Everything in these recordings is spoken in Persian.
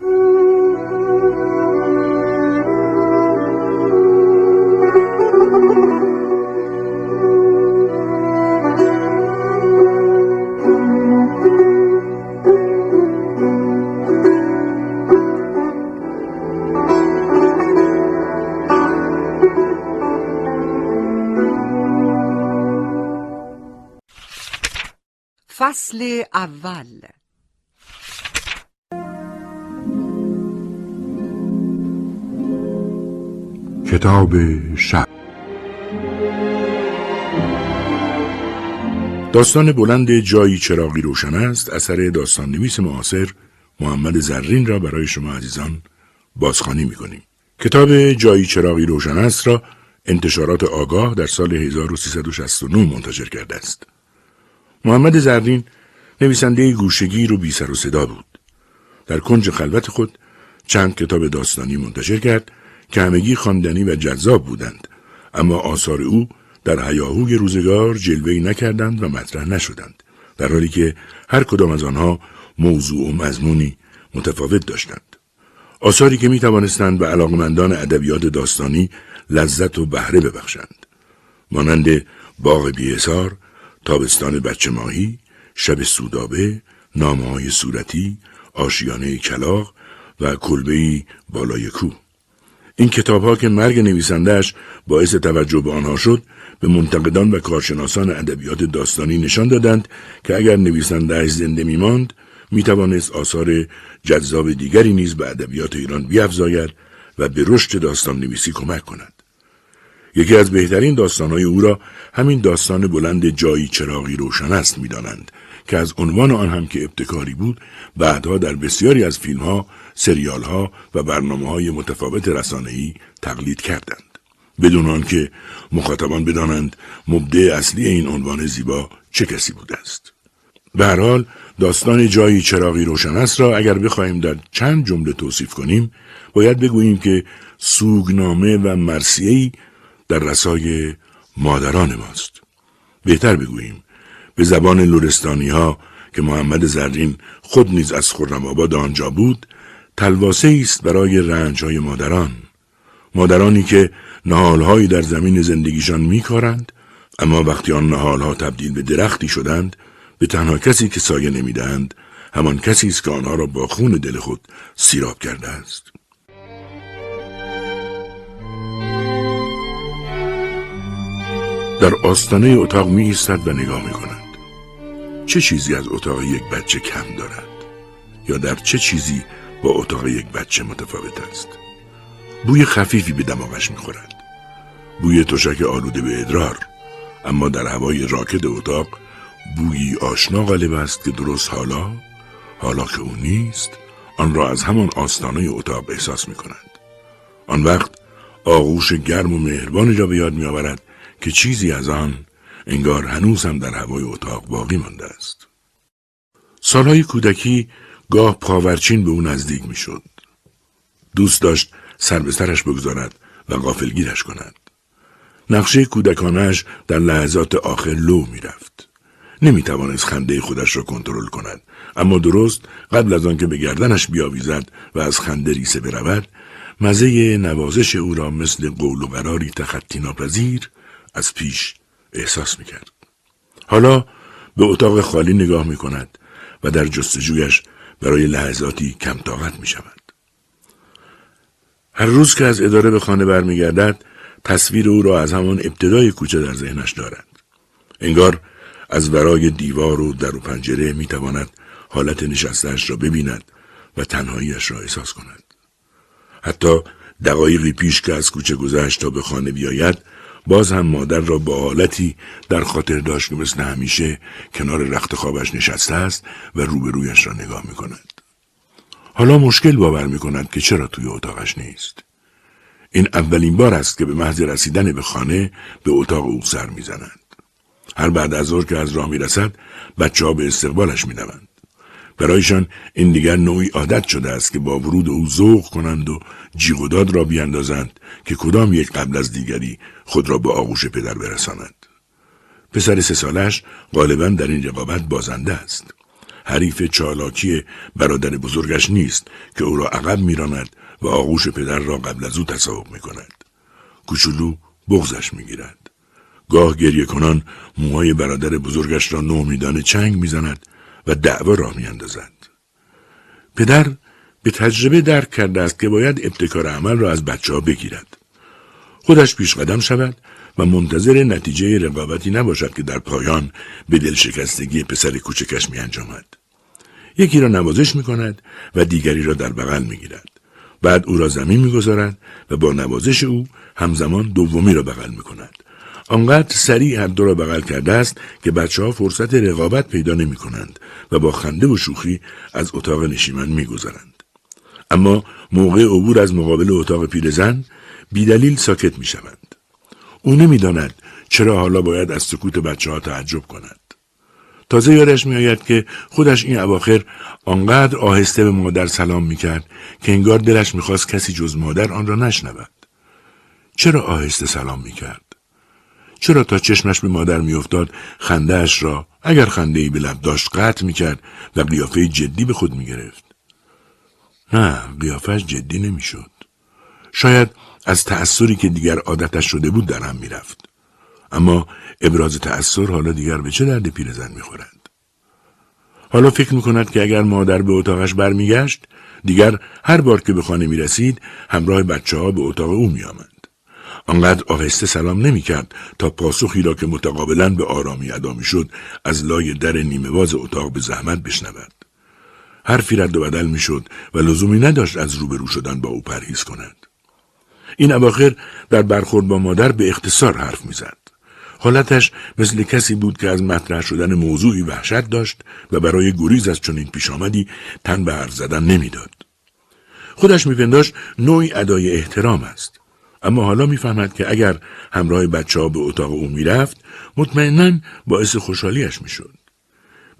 فصل اول کتاب شب. داستان بلند جایی چراغی روشن است. اثر داستان نویس معاصر محمد زرین را برای شما عزیزان بازخوانی می‌کنیم. کتاب جایی چراغی روشن است را انتشارات آگاه در سال 1369 منتشر کرده است. محمد زرین نویسنده گوشگیر و بی سر و صدا بود. در کنج خلوت خود چند کتاب داستانی منتشر کرد. که همگی خواندنی و جذاب بودند. اما آثار او در هیاهوی روزگار جلوهی نکردند و مطرح نشدند. در حالی که هر کدام از آنها موضوع و مضمونی متفاوت داشتند. آثاری که می توانستند به علاقمندان ادبیات داستانی لذت و بهره ببخشند. مانند باغ بیهسار تابستان بچه ماهی، شب سودابه، نامه های صورتی، آشیانه کلاق و کلبهی بالای کو. این کتاب ها که مرگ نویسندهش باعث توجه به آنها شد به منتقدان و کارشناسان ادبیات داستانی نشان دادند که اگر نویسندهش زنده میماند می توانست آثار جذاب دیگری نیز به ادبیات ایران بیافزاید و به رشد داستان نویسی کمک کند. یکی از بهترین داستانهای او را همین داستان بلند جایی چراغی روشن است می‌دانند که از عنوان آن هم که ابتکاری بود بعدها در بسیاری از فیلمها، سریالها و برنامه های متفاوت رسانه‌ای تقلید کردند. بدون آنکه مخاطبان بدانند مبدع اصلی این عنوان زیبا چه کسی بوده است. به حال داستان جایی چراغی روشن است را اگر بخواهیم در چند جمله توصیف کنیم باید بگوییم که سوگنامه و مرسیهی در رسای مادران ماست بهتر بگوییم به زبان لورستانی ها که محمد زرین خود نیز از خرم آباد آنجا بود تلواسه است برای رنج های مادران مادرانی که نهالهایی در زمین زندگیشان میکارند اما وقتی آن نهالها تبدیل به درختی شدند به تنها کسی که سایه نمی‌دهند همان کسی است که آنها را با خون دل خود سیراب کرده است در آستانه اتاق می ایستد و نگاه می کند. چه چیزی از اتاق یک بچه کم دارد؟ یا در چه چیزی با اتاق یک بچه متفاوت است؟ بوی خفیفی به دماغش می خورد. بوی تشک آلوده به ادرار اما در هوای راکد اتاق بویی آشنا غالب است که درست حالا حالا که او نیست آن را از همان آستانه اتاق احساس می کند. آن وقت آغوش گرم و مهربانی را به یاد می آورد که چیزی از آن انگار هنوز هم در هوای اتاق باقی مانده است. سالهای کودکی گاه پاورچین به او نزدیک می‌شد. دوست داشت سر به سرش بگذارد و غافلگیرش کند. نقشه کودکانش در لحظات آخر لو می‌رفت. نمی توانست خنده خودش را کنترل کند اما درست قبل از آنکه به گردنش بیاویزد و از خنده ریسه برود مزه نوازش او را مثل قول و قراری تخطی ناپذیر از پیش احساس می‌کرد. حالا به اتاق خالی نگاه می کند و در جستجویش برای لحظاتی کم طاقت می شود. هر روز که از اداره به خانه برمیگردد تصویر او را از همان ابتدای کوچه در ذهنش دارد. انگار از ورای دیوار و در و پنجره می تواند حالت نشستهش را ببیند و تنهاییش را احساس کند. حتی دقایقی پیش که از کوچه گذشت تا به خانه بیاید باز هم مادر را با حالتی در خاطر داشت که مثل همیشه کنار رخت خوابش نشسته است و روبرویش را نگاه می کند. حالا مشکل باور می کند که چرا توی اتاقش نیست. این اولین بار است که به محض رسیدن به خانه به اتاق او سر می‌زنند. هر بعد از ظهر که از راه می‌رسد بچه ها به استقبالش می‌دوند. برایشان این دیگر نوعی عادت شده است که با ورود او ذوق کنند و جیغ را بیاندازند که کدام یک قبل از دیگری خود را به آغوش پدر برساند. پسر سه سالش غالبا در این رقابت بازنده است. حریف چالاکی برادر بزرگش نیست که او را عقب میراند و آغوش پدر را قبل از او تصاحب می کند. کوچولو بغزش می گیرد. گاه گریه کنان موهای برادر بزرگش را نومیدان چنگ می‌زند و دعوا را میاندازد. پدر به تجربه درک کرده است که باید ابتکار عمل را از بچه ها بگیرد. خودش پیش قدم شود و منتظر نتیجه رقابتی نباشد که در پایان به دل شکستگی پسر کوچکش می انجامد. یکی را نوازش می کند و دیگری را در بغل می گیرد. بعد او را زمین می گذارد و با نوازش او همزمان دومی را بغل می کند. آنقدر سریع هر دو را بغل کرده است که بچه ها فرصت رقابت پیدا نمی کنند و با خنده و شوخی از اتاق نشیمن می گذارند. اما موقع عبور از مقابل اتاق پیرزن بیدلیل ساکت می شوند. او نمی‌داند چرا حالا باید از سکوت بچه ها تعجب کند. تازه یادش میآید که خودش این اواخر آنقدر آهسته به مادر سلام می‌کرد که انگار دلش می‌خواست کسی جز مادر آن را نشنود. چرا آهسته سلام می‌کرد؟ چرا تا چشمش به مادر میافتاد خندهاش را اگر خنده ای به داشت قطع می‌کرد و قیافه جدی به خود می‌گرفت؟ نه قیافش جدی نمی‌شد. شاید از تأثیری که دیگر عادتش شده بود در هم می‌رفت. اما ابراز تأثیر حالا دیگر به چه درد پیرزن می‌خورد؟ حالا فکر می‌کند که اگر مادر به اتاقش برمیگشت دیگر هر بار که به خانه می‌رسید همراه بچه ها به اتاق او میآمد. آنقدر آهسته سلام نمی‌کرد تا پاسخی را که متقابلا به آرامی ادا شد از لای در نیمه باز اتاق به زحمت بشنود. حرفی رد و بدل می‌شد و لزومی نداشت از روبرو شدن با او پرهیز کند. این اواخر در برخورد با مادر به اختصار حرف می‌زد. حالتش مثل کسی بود که از مطرح شدن موضوعی وحشت داشت و برای گریز از چنین پیش آمدی تن به حرف زدن نمی‌داد. خودش میپنداشت نوعی ادای احترام است. اما حالا می‌فهمد که اگر همراه بچه ها به اتاق او می‌رفت مطمئنا باعث خوشحالیش می‌شد.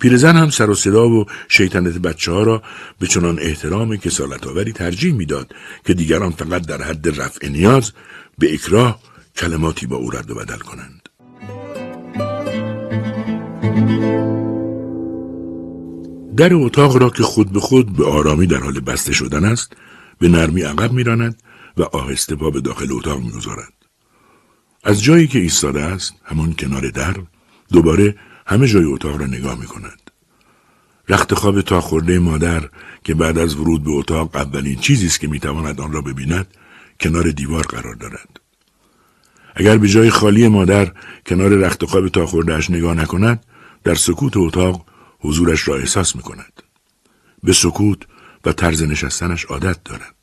پیرزن هم سر و صدا و شیطنت بچه ها را به چنان احترام کسالت آوری ترجیح می‌داد که دیگران فقط در حد رفع نیاز به اکراه کلماتی با او رد و بدل کنند. در اتاق را که خود به خود به آرامی در حال بسته شدن است به نرمی عقب میراند و آهسته پا به داخل اتاق می‌گذارد از جایی که ایستاده است همان کنار در دوباره همه جای اتاق را نگاه می کند. رخت خواب تا خورده مادر که بعد از ورود به اتاق اولین چیزی است که می‌تواند آن را ببیند کنار دیوار قرار دارد. اگر به جای خالی مادر کنار رخت خواب تا خوردهش نگاه نکند در سکوت اتاق حضورش را احساس می کند. به سکوت و طرز نشستنش عادت دارد.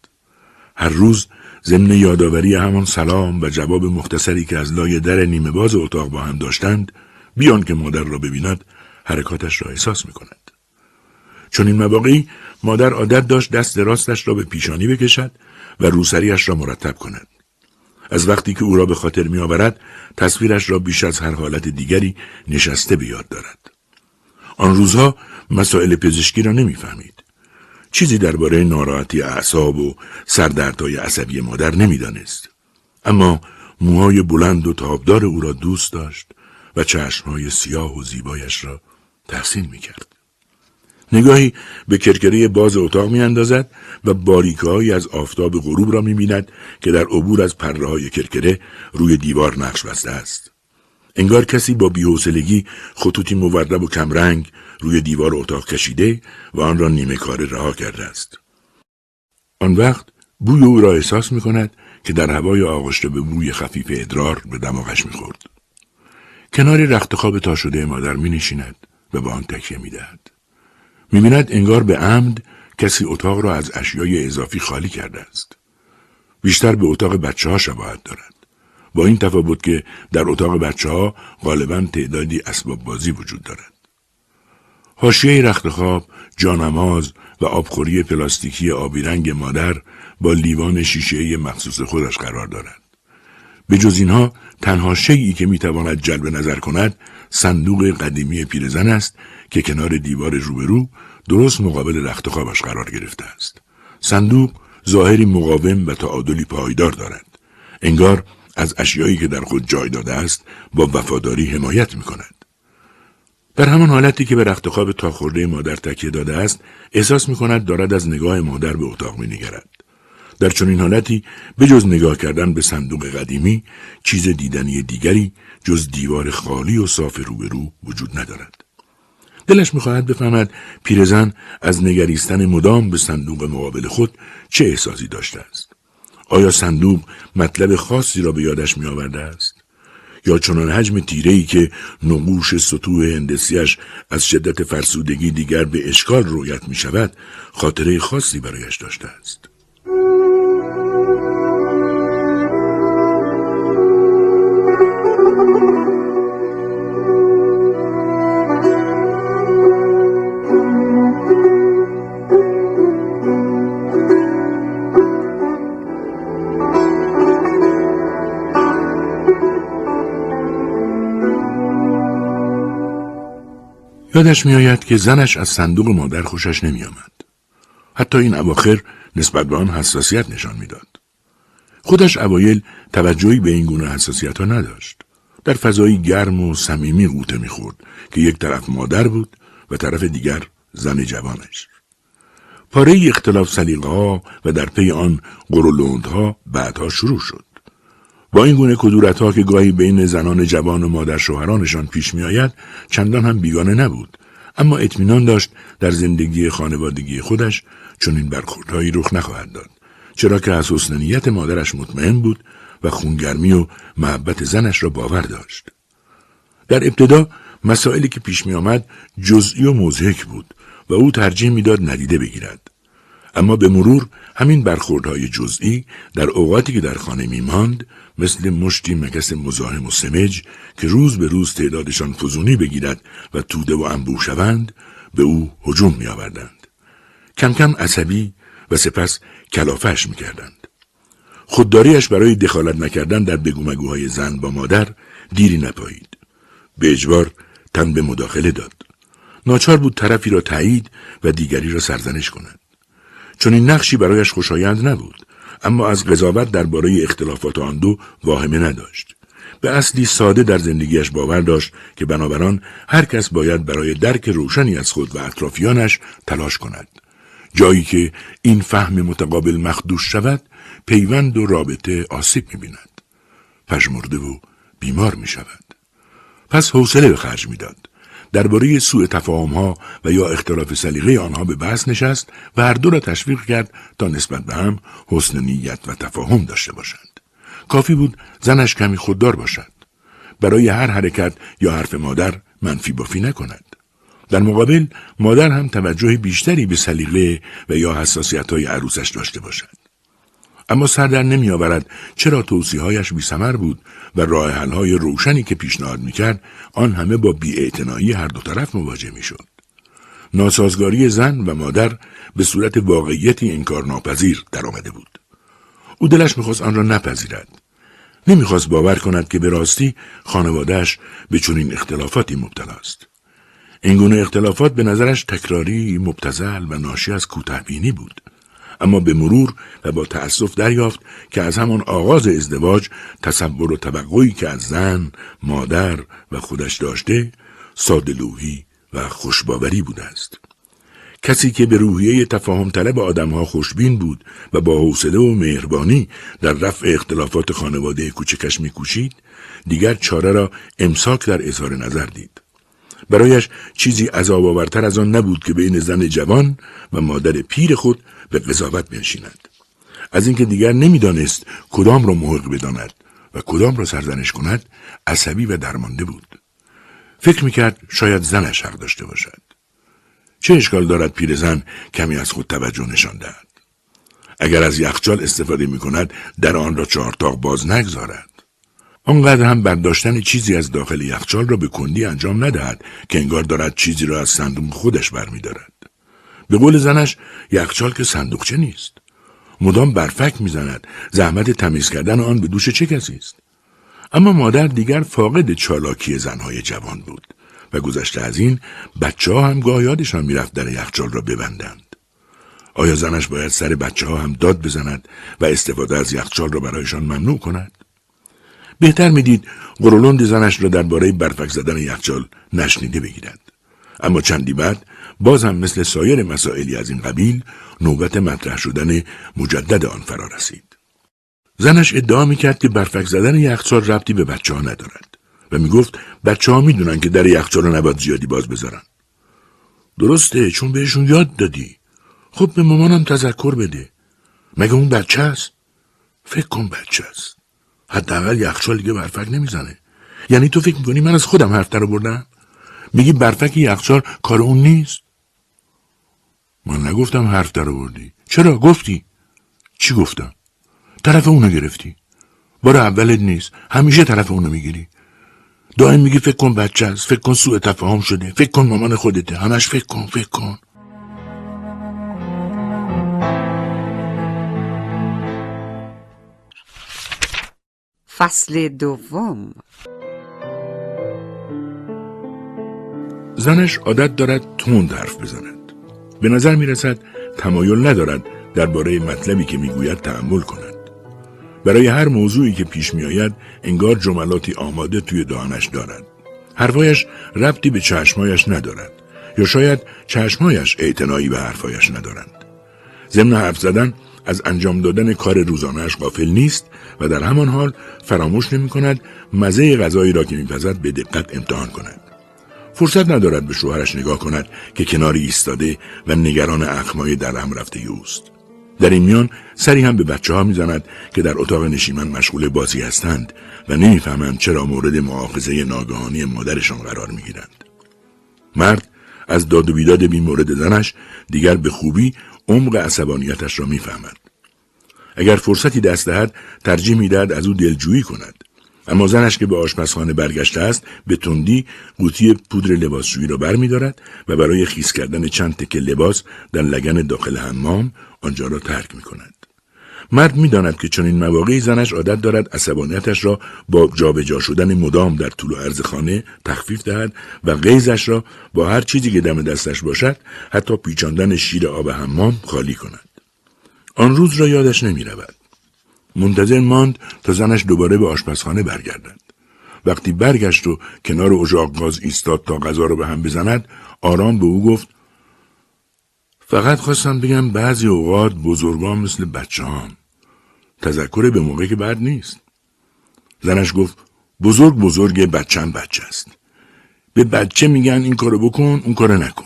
هر روز ضمن یادآوری همان سلام و جواب مختصری که از لای در نیمه باز اتاق با هم داشتند بیان که مادر را ببیند حرکاتش را احساس می کند. چون این مواقعی مادر عادت داشت دست راستش را به پیشانی بکشد و روسریش را مرتب کند. از وقتی که او را به خاطر می آورد تصویرش را بیش از هر حالت دیگری نشسته به یاد دارد. آن روزها مسائل پزشکی را نمی‌فهمید. چیزی درباره ناراحتی اعصاب و سردردهای عصبی مادر نمی‌دانست. اما موهای بلند و تابدار او را دوست داشت و چشمهای سیاه و زیبایش را تحسین می کرد. نگاهی به کرکره باز اتاق می اندازد و باریکههایی از آفتاب غروب را می بیند که در عبور از پره های کرکره روی دیوار نقش بسته است. انگار کسی با بیحوصلگی خطوطی مورب و کمرنگ روی دیوار اتاق کشیده و آن را نیمه کار رها کرده است. آن وقت بوی او را احساس می کند که در هوای آغشته به بوی خفیف ادرار به دماغش می خورد. کنار رخت خواب تا شده مادر می نشیند و به آن تکیه می دهد. می بیند انگار به عمد کسی اتاق را از اشیای اضافی خالی کرده است. بیشتر به اتاق بچه ها شباهت دارد. با این تفاوت که در اتاق بچه ها غالبا تعدادی اسباب بازی وجود دارد. حاشیه رخت خواب، جانماز و آبخوری پلاستیکی آبی رنگ مادر با لیوان شیشه مخصوص خودش قرار دارد. به جز اینها تنها شیعی که می‌تواند جلب نظر کند صندوق قدیمی پیرزن است که کنار دیوار روبرو درست مقابل رخت خوابش قرار گرفته است. صندوق ظاهری مقاوم و تعادلی پایدار دارد. انگار از اشیایی که در خود جای داده است با وفاداری حمایت می کند. در همان حالتی که به رخت خواب تا خورده مادر تکیه داده است احساس می کند دارد از نگاه مادر به اتاق می نگرد. در چنین حالتی به جز نگاه کردن به صندوق قدیمی چیز دیدنی دیگری جز دیوار خالی و صاف روبرو وجود ندارد. دلش می‌خواهد بفهمد پیرزن از نگریستن مدام به صندوق مقابل خود چه احساسی داشته است. آیا صندوق مطلب خاصی را به یادش می آورده است؟ یا چنان حجم تیرهی که نقوش سطوح هندسیش از شدت فرسودگی دیگر به اشکال رویت می شود خاطره خاصی برایش داشته است. یادش میآید که زنش از صندوق مادر خوشش نمیآمد. حتی این اواخر نسبت به آن حساسیت نشان می‌داد. خودش اوایل توجهی به این گونه حساسیت ها نداشت. در فضایی گرم و صمیمی قوطه می‌خورد که یک طرف مادر بود و طرف دیگر زن جوانش. پاره اختلاف سلیقه ها و در پی آن ها بعدها شروع شد. با این گونه کدورت ها که گاهی بین زنان جوان و مادر شوهرانشان پیش می آید چندان هم بیگانه نبود. اما اطمینان داشت در زندگی خانوادگی خودش چون این برخوردهایی رخ نخواهد داد. چرا که از حسن نیت مادرش مطمئن بود و خونگرمی و محبت زنش را باور داشت. در ابتدا مسائلی که پیش می آمد جزئی و مزهک بود و او ترجیح می‌داد ندیده بگیرد. اما به مرور همین برخوردهای جزئی در اوقاتی که در خانه میماند مثل مشتی مگس مزاحم و سمج که روز به روز تعدادشان فزونی بگیرد و توده و انبوه شوند به او هجوم می آوردند. کم کم عصبی و سپس کلافش می کردند. خودداریش برای دخالت نکردن در بگومگوهای زن با مادر دیری نپایید. به اجبار تن به مداخله داد. ناچار بود طرفی را تایید و دیگری را سرزنش کند. چون این نقشی برایش خوشایند نبود. اما از قضاوت درباره اختلافات آن دو واهمه نداشت. به اصلی ساده در زندگیش باور داشت که بنابران هر کس باید برای درک روشنی از خود و اطرافیانش تلاش کند. جایی که این فهم متقابل مخدوش شود، پیوند و رابطه آسیب می‌بیند. پژمرده و بیمار می شود. پس حوصله به خرج می‌داد. درباره سوء تفاهم ها و یا اختلاف سلیقه آنها به بحث نشست و هر دو را تشویق کرد تا نسبت به هم حسن نیت و تفاهم داشته باشند. کافی بود زنش کمی خوددار باشد. برای هر حرکت یا حرف مادر منفی بافی نکند. در مقابل مادر هم توجه بیشتری به سلیقه و یا حساسیت های عروسش داشته باشد. اما سر در نمی آورد چرا توصیهایش بی بود و راه های روشنی که پیشنهاد می‌کرد آن همه با بیاعتنایی هر دو طرف مواجه می‌شد. ناسازگاری زن و مادر به صورت واقعیتی انکار ناپذیر آمده بود. او دلش می‌خواست آن را نپذیرد. نمی‌خواست باور کند که به راستی خانوادهش به چنین اختلافاتی مبتلا است. این گونه اختلافات به نظرش تکراری، مبتزل و ناشی از کوتهبینی بود. اما به مرور و با تأسف دریافت که از همان آغاز ازدواج تصور و توقعی که از زن، مادر و خودش داشته سادلوهی و خوشباوری بوده است. کسی که به روحیه تفاهم طلب آدمها خوشبین بود و با حوصله و مهربانی در رفع اختلافات خانواده کوچکش میکوشید دیگر چاره را امساک در اظهار نظر دید. برایش چیزی عذاب آورتر از آن نبود که بین زن جوان و مادر پیر خود به قضاوت بنشیند. از اینکه دیگر نمی‌دانست کدام را محق بداند و کدام را سرزنش کند عصبی و درمانده بود. فکر می‌کرد شاید زنش حق داشته باشد. چه اشکال دارد پیرزن کمی از خود توجه نشان دهد؟ اگر از یخچال استفاده می کند در آن را چهارتاق باز نگذارد. آنقدر هم برداشتن چیزی از داخل یخچال را به کندی انجام ندهد که انگار دارد چیزی را از صندوق خودش برمیدارد. به قول زنش یخچال که صندوقچه نیست. مدام برفک می‌زند زحمت تمیز کردن آن به دوش چه کسی است؟ اما مادر دیگر فاقد چالاکی زنهای جوان بود و گذشته از این بچه ها هم گاه یادشان می‌رفت در یخچال را ببندند. آیا زنش باید سر بچه ها هم داد بزند و استفاده از یخچال را برایشان ممنوع کند؟ بهتر می‌دید قرولند زنش را درباره برفک زدن یخچال نشنیده بگیرد. اما چندی بعد باز هم مثل سایر مسائلی از این قبیل نوبت مطرح شدن مجدد آن فرا رسید. زنش ادعا می‌کرد که برفک زدن یخچال ربطی به بچه ها ندارد و می‌گفت بچه ها می‌دونن که در یخچال رو نباید زیادی باز بذارن. درسته چون بهشون یاد دادی. خب به مامانم تذکر بده. مگه اون بچه است؟ فکر کن بچه است. حداقل یخچال دیگه برفک نمی‌زنه. یعنی تو فکر می‌کنی من از خودم حرف در بردم میگی برفک یخچال کار اون نیست؟ من نگفتم حرف در بردی چرا؟ گفتی. چی گفتم؟ طرف اونو گرفتی. بار اولت نیست. همیشه طرف اونو می‌گیری. دائم میگی فکر کن بچه است فکر کن سوء تفاهم شده فکر کن مامان خودته. همش فکر کن فکر کن. فصل دوم. زنش عادت دارد تند حرف بزند. به نظر می رسد تمایل ندارد درباره مطلبی که می‌گوید تحمل کند. برای هر موضوعی که پیش می آید انگار جملاتی آماده توی دهانش دارد. حرفایش ربطی به چشمایش ندارد یا شاید چشمایش اعتنایی به حرفایش ندارند. ضمن حرف زدن از انجام دادن کار روزانهش غافل نیست و در همان حال فراموش نمی کند مزه غذایی را که میپزد به دقت امتحان کند. فرصت ندارد به شوهرش نگاه کند که کناری ایستاده و نگران اخمای در هم رفته اوست. در این میان سری هم به بچه ها می‌زند که در اتاق نشیمن مشغول بازی هستند و نمی‌فهمند چرا مورد معاخذه ناگهانی مادرشان قرار می‌گیرند. مرد از داد و بیداد بی مورد زنش دیگر به خوبی عمق عصبانیتش را می‌فهمد. اگر فرصتی دست دهد ترجیح می‌دهد از او دلجویی کند. اما زنش که به آشپزخانه برگشته است به تندی قوطی پودر لباسشویی را برمیدارد و برای خیس کردن چند تکه لباس در لگن داخل حمام آنجا را ترک می کند. مرد می‌داند که چنین مواقعی زنش عادت دارد عصبانیتش را با جابجا شدن مدام در طول و عرض خانه تخفیف دهد و غیزش را با هر چیزی که دم دستش باشد حتی پیچاندن شیر آب حمام خالی کند آن روز را یادش نمی رود. منتظر ماند تا زنش دوباره به آشپزخانه برگردد وقتی برگشت و کنار اجاق گاز ایستاد تا غذا را به هم بزند آرام به او گفت فقط خواستم بگم بعضی اوقات بزرگان مثل بچه هم. تذکر به موقع که بعد نیست. زنش گفت بزرگ بزرگ بچم بچه است. به بچه میگن این کارو بکن اون کارو نکن.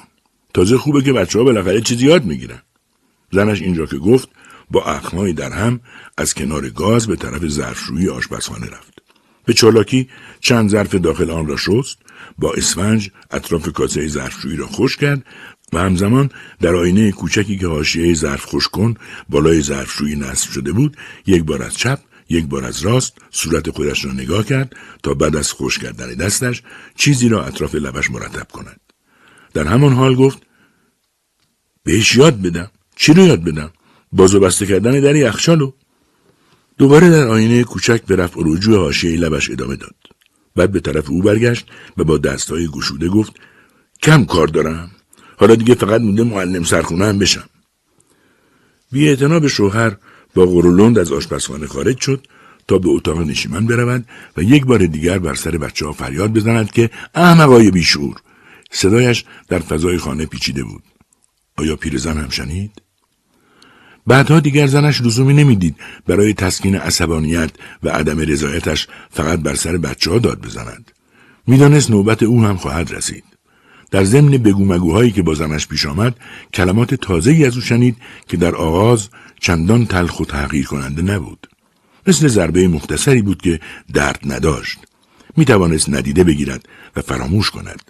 تازه خوبه که بچه ها بالاخره چیزی یاد می‌گیرن. زنش اینجا که گفت با اخمایی در هم از کنار گاز به طرف ظرفشویی آشپزخانه رفت. به چالاکی چند ظرف داخل آن را شست با اسفنج اطراف کاسه ظرفشویی را خوش کرد و همزمان در آینه کوچکی که حاشیه ظرف خوش کن بالای ظرفشویی نصب شده بود یک بار از چپ یک بار از راست صورت خودش را نگاه کرد تا بعد از خوش کردن دستش چیزی را اطراف لبش مرتب کند در همان حال گفت بهش یاد بدم چی رو یاد بدم باز و بسته کردن در یخچالو دوباره در آینه کوچک به رفع رجوع حاشیه لبش ادامه داد. بعد به طرف او برگشت و با دستهای گشوده گفت کم کار دارم. حالا دیگه فقط مونده معلم سرخونه هم بشم. بی به شوهر با غرولند از آشپزخانه خارج شد تا به اتاق نشیمن برود و یک بار دیگر بر سر بچه ها فریاد بزند که احمقای بیشور؟ صدایش در فضای خانه پیچیده بود. آیا پیرزن هم شنید؟ بعدها دیگر زنش لزومی نمی‌دید. برای تسکین عصبانیت و عدم رضایتش فقط بر سر بچه ها داد بزند. می‌دانست نوبت او هم خواهد رسید. در ضمن بگومگوهایی که با زنش پیش آمد کلمات تازه از او شنید که در آغاز چندان تلخ و تغییر کننده نبود. مثل ضربه مختصری بود که درد نداشت. می توانست ندیده بگیرد و فراموش کند.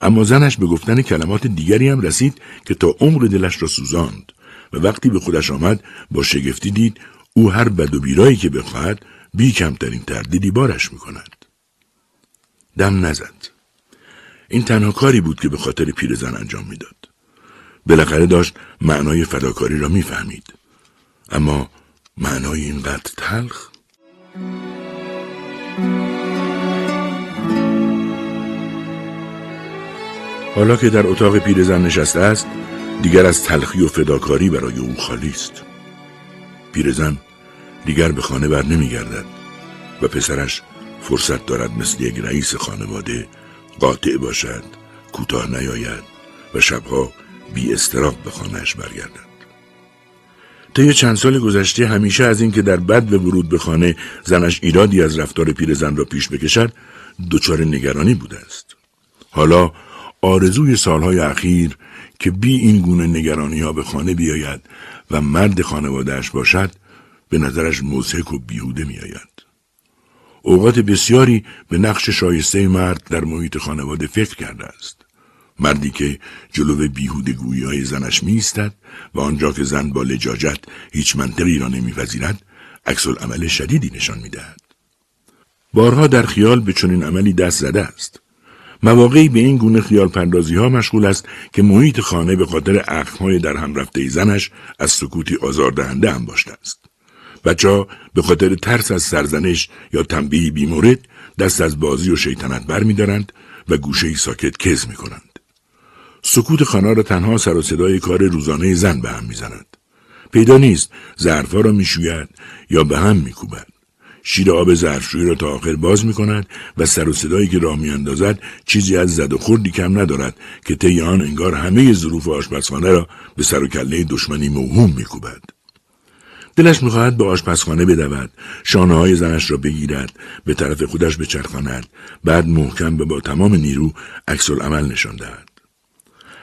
اما زنش به گفتن کلمات دیگری هم رسید که تا عمر دلش را سوزاند. و وقتی به خودش آمد با شگفتی دید او هر بد و بیرایی که بخواهد بی کمترین تردیدی بارش می کند. دم نزد. این تنها کاری بود که به خاطر پیرزن انجام می‌داد. بالاخره داشت معنای فداکاری را می‌فهمید. اما معنای اینقدر تلخ؟ حالا که در اتاق پیرزن نشسته است دیگر از تلخی و فداکاری برای او خالی است. پیرزن دیگر به خانه بر نمی گردد و پسرش فرصت دارد مثل یک رئیس خانواده قاطع باشد کوتاه نیاید و شبها بی استراق به خانهش برگردد. طی چند سال گذشته همیشه از اینکه در بد به ورود به خانه زنش ایرادی از رفتار پیرزن را پیش بکشد دچار نگرانی بوده است. حالا آرزوی سالهای اخیر که بی این گونه نگرانی ها به خانه بیاید و مرد خانوادهش باشد به نظرش موسیق و بیهوده می آید. اوقات بسیاری به نقش شایسته مرد در محیط خانواده فکر کرده است. مردی که جلو بیهوده گویی های زنش می و آنجا که زن با لجاجت هیچ منطقی را نمیپذیرد عکس عمل شدیدی نشان می دهد. بارها در خیال به چنین عملی دست زده است. مواقعی به این گونه خیال پردازی ها مشغول است که محیط خانه به خاطر اخمهای در هم رفته زنش از سکوتی آزاردهنده هم باشده است. بچه به خاطر ترس از سرزنش یا تنبیهی بیمورد دست از بازی و شیطنت بر می دارند و گوشه ساکت کز می کنند. سکوت خانه را تنها سر و صدای کار روزانه زن به هم می زند. پیدا نیست ظرفها را می‌شوید یا به هم میکوبد شیر آب ظرفشویی را تا آخر باز می کند و سر و صدایی که راه میاندازد چیزی از زد و خوردی کم ندارد که طی آن انگار همه ظروف آشپزخانه را به سر و کله دشمنی موهوم میکوبد. دلش می‌خواهد به آشپزخانه بدود شانه های زنش را بگیرد به طرف خودش بچرخاند بعد محکم و با تمام نیرو عکس عمل نشان دهد.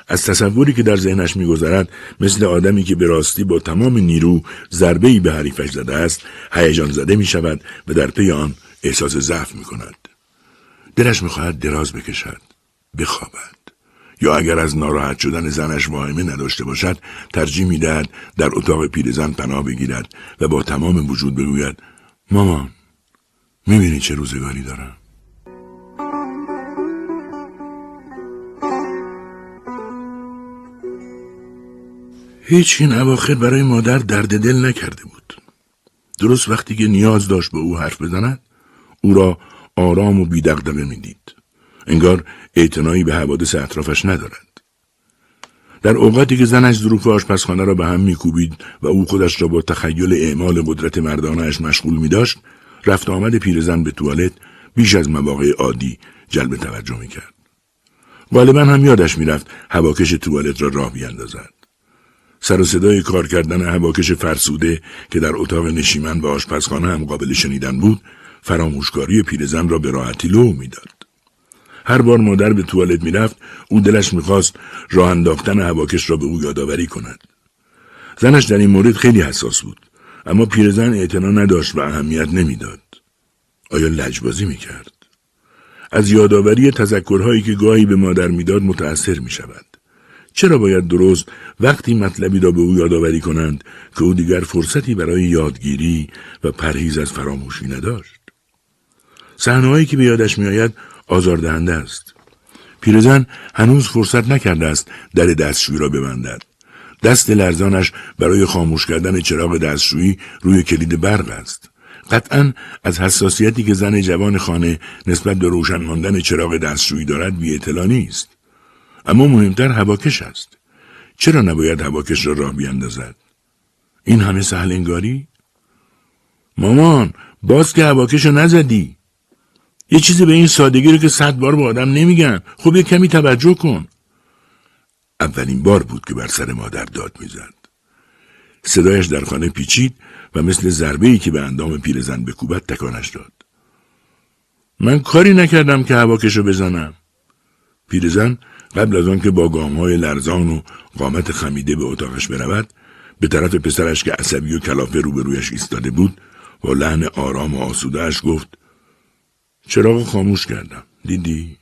از تصوری که در ذهنش میگذرد مثل آدمی که به راستی با تمام نیرو ضربه ای به حریفش زده است هیجان زده می شود و در پی آن احساس ضعف می کند. دلش می‌خواهد دراز بکشد بخوابد یا اگر از ناراحت شدن زنش واهمه نداشته باشد ترجیح می‌دهد در اتاق پیرزن پناه بگیرد و با تمام وجود بگوید مامان می‌بینی چه روزگاری دارم هیچ این اواخر برای مادر درد دل نکرده بود. درست وقتی که نیاز داشت به او حرف بزند، او را آرام و بیدقدقه می‌دید. انگار اعتنایی به حوادث اطرافش ندارد. در اوقاتی که زنش ظروف آشپزخانه را به هم میکوبید و او خودش را با تخیل اعمال قدرت مردانش مشغول می داشت، رفت آمد پیرزن به توالت بیش از مواقع عادی جلب توجه می کرد. غالبا هم یادش می‌رفت هواکش توالت را راه بیاندازد. سر و صدای کار کردن هواکش فرسوده که در اتاق نشیمن و آشپزخانه هم قابل شنیدن بود فراموشکاری پیرزن را به راحتی لو می‌داد. هر بار مادر به توالت می‌رفت او دلش می‌خواست راه انداختن هواکش را به او یادآوری کند. زنش در این مورد خیلی حساس بود اما پیرزن اعتنا نداشت و اهمیت نمی‌داد. آیا لجبازی می‌کرد؟ از یادآوری تذکرهایی که گاهی به مادر می‌داد متأثر می‌شود. چرا باید درست وقتی مطلبی را به او یادآوری کنند که او دیگر فرصتی برای یادگیری و پرهیز از فراموشی نداشت؟ صحنههایی که به یادش میآید آزاردهنده است. پیرزن هنوز فرصت نکرده است در دستشویی را ببندد. دست لرزانش برای خاموش کردن چراغ دستشویی روی کلید برق است. قطعا از حساسیتی که زن جوان خانه نسبت به روشن ماندن چراغ دستشویی دارد بی نیست. اما مهمتر هواکش است. چرا نباید هواکش را راه بیاندازد این همه سهل انگاری مامان باز که هواکش رو نزدی. یه چیزی به این سادگی رو که صد بار با آدم نمیگن. خب یه کمی توجه کن. اولین بار بود که بر سر مادر داد می‌زد. صدایش در خانه پیچید و مثل ضربه ای که به اندام پیرزن بکوبد تکانش داد. من کاری نکردم که هواکش رو بزنم. پیرزن قبل از آنکه با های لرزان و قامت خمیده به اتاقش برود به طرف پسرش که عصبی و کلافه روبرویش ایستاده بود با لحن آرام و آسودهش گفت چراغ خاموش کردم. دیدی؟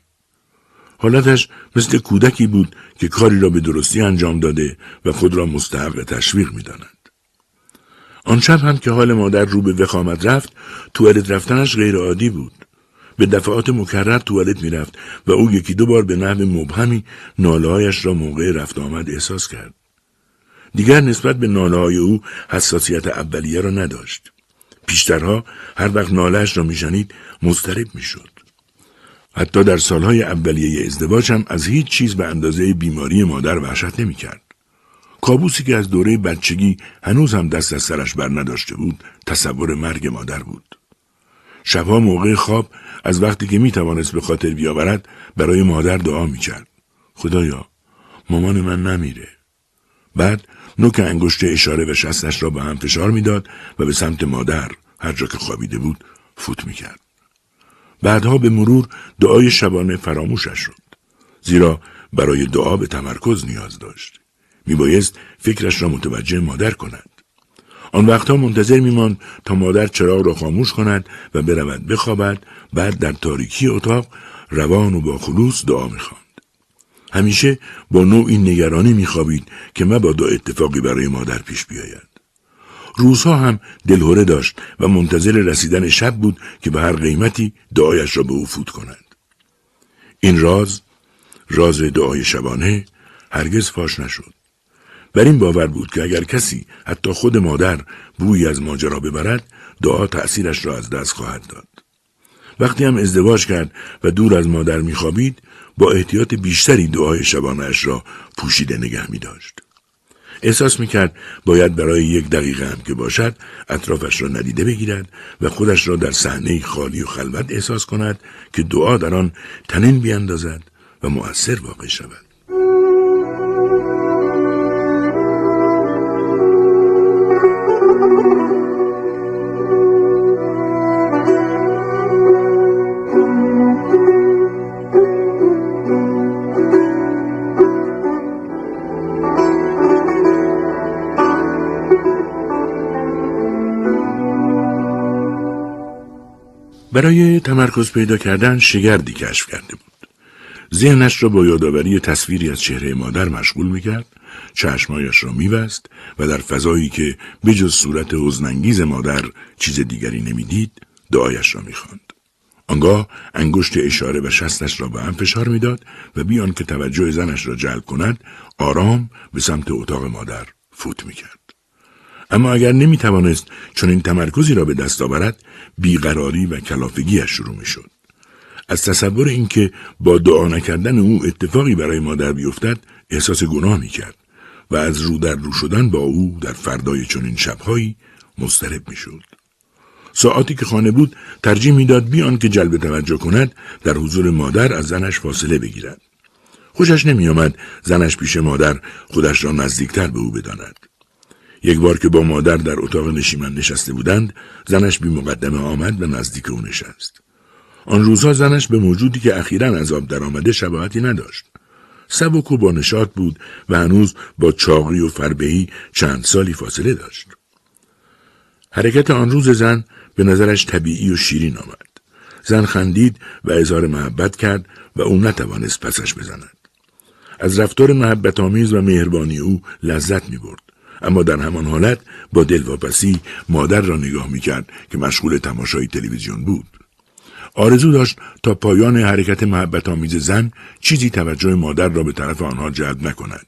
حالتش مثل کودکی بود که کاری را به درستی انجام داده و خود را مستحق تشویق می‌داند. آن شب هم که حال مادر رو به وخامت رفت توالت رفتنش غیر عادی بود. به دفعات مکرر توالت می‌رفت و او یکی دو بار به نحو مبهمی نالههایش را موقع رفت آمد احساس کرد. دیگر نسبت به ناله های او حساسیت اولیه را نداشت. پیشترها هر وقت نالهش را میشنید مضطرب می‌شد. حتی در سالهای اولیه ازدواج هم از هیچ چیز به اندازه بیماری مادر وحشت نمی‌کرد. کابوسی که از دوره بچگی هنوز هم دست از سرش بر نداشته بود تصور مرگ مادر بود. شبها موقع خواب از وقتی که می توانست به خاطر بیاورد برای مادر دعا می کرد. خدایا مامان من نمیره. بعد نوک انگشت اشاره و شستش را به هم فشار می‌داد و به سمت مادر هر جا که خوابیده بود فوت می کرد. بعدها به مرور دعای شبانه فراموشش شد. زیرا برای دعا به تمرکز نیاز داشت. میبایست فکرش را متوجه مادر کند. آن وقتها منتظر میماند تا مادر چراغ را خاموش کند و برود بخوابد بعد در تاریکی اتاق روان و با خلوص دعا می‌خواند. همیشه با نوعی نگرانی میخوابید که مبادا اتفاقی برای مادر پیش بیاید. روزها هم دلهوره داشت و منتظر رسیدن شب بود که به هر قیمتی دعایش را به او فوت کند. این راز راز دعای شبانه هرگز فاش نشد. بر این باور بود که اگر کسی حتی خود مادر بویی از ماجرا ببرد دعا تأثیرش را از دست خواهد داد وقتی هم ازدواج کرد و دور از مادر میخوابید با احتیاط بیشتری دعای شبانش را پوشیده نگه می داشت. احساس می کرد باید برای یک دقیقه هم که باشد اطرافش را ندیده بگیرد و خودش را در صحنه خالی و خلوت احساس کند که دعا در آن تنین بیاندازد و مؤثر واقع شود. برای تمرکز پیدا کردن شگردی کشف کرده بود. ذهنش را با یادآوری تصویری از چهره مادر مشغول می‌کرد، چشمایش را میوست و در فضایی که بجز صورت حزنانگیز مادر چیز دیگری نمی‌دید، دعایش را می‌خواند. آنگاه انگشت اشاره و شستش را به هم فشار می‌داد و بیان که توجه زنش را جلب کند، آرام به سمت اتاق مادر فوت می‌کرد. اما اگر نمی توانست چون این تمرکزی را به دست آورد بیقراری و کلافگیش شروع می شد. از تصور اینکه با دعا نکردن او اتفاقی برای مادر بیفتد احساس گناه می کرد و از رو در رو شدن با او در فردای چنین شبهایی مضطرب می شد. ساعتی که خانه بود ترجیح می‌داد بیان که جلب توجه کند در حضور مادر از زنش فاصله بگیرد. خوشش نمیآمد زنش پیش مادر خودش را نزدیکتر به او بداند. یک بار که با مادر در اتاق نشیمن نشسته بودند زنش بی مقدمه آمد و نزدیک او نشست. آن روزها زنش به موجودی که اخیرا از آب درآمده شباهتی نداشت. سبک و با نشاط بود و هنوز با چاقی و فربهی چند سالی فاصله داشت. حرکت آن روز زن به نظرش طبیعی و شیرین آمد. زن خندید و اظهار محبت کرد و او نتوانست پسش بزند. از رفتار محبت آمیز و مهربانی او لذت می برد. اما در همان حالت با دلواپسی مادر را نگاه می‌کرد که مشغول تماشای تلویزیون بود. آرزو داشت تا پایان حرکت محبت آمیز زن چیزی توجه مادر را به طرف آنها جلب نکند.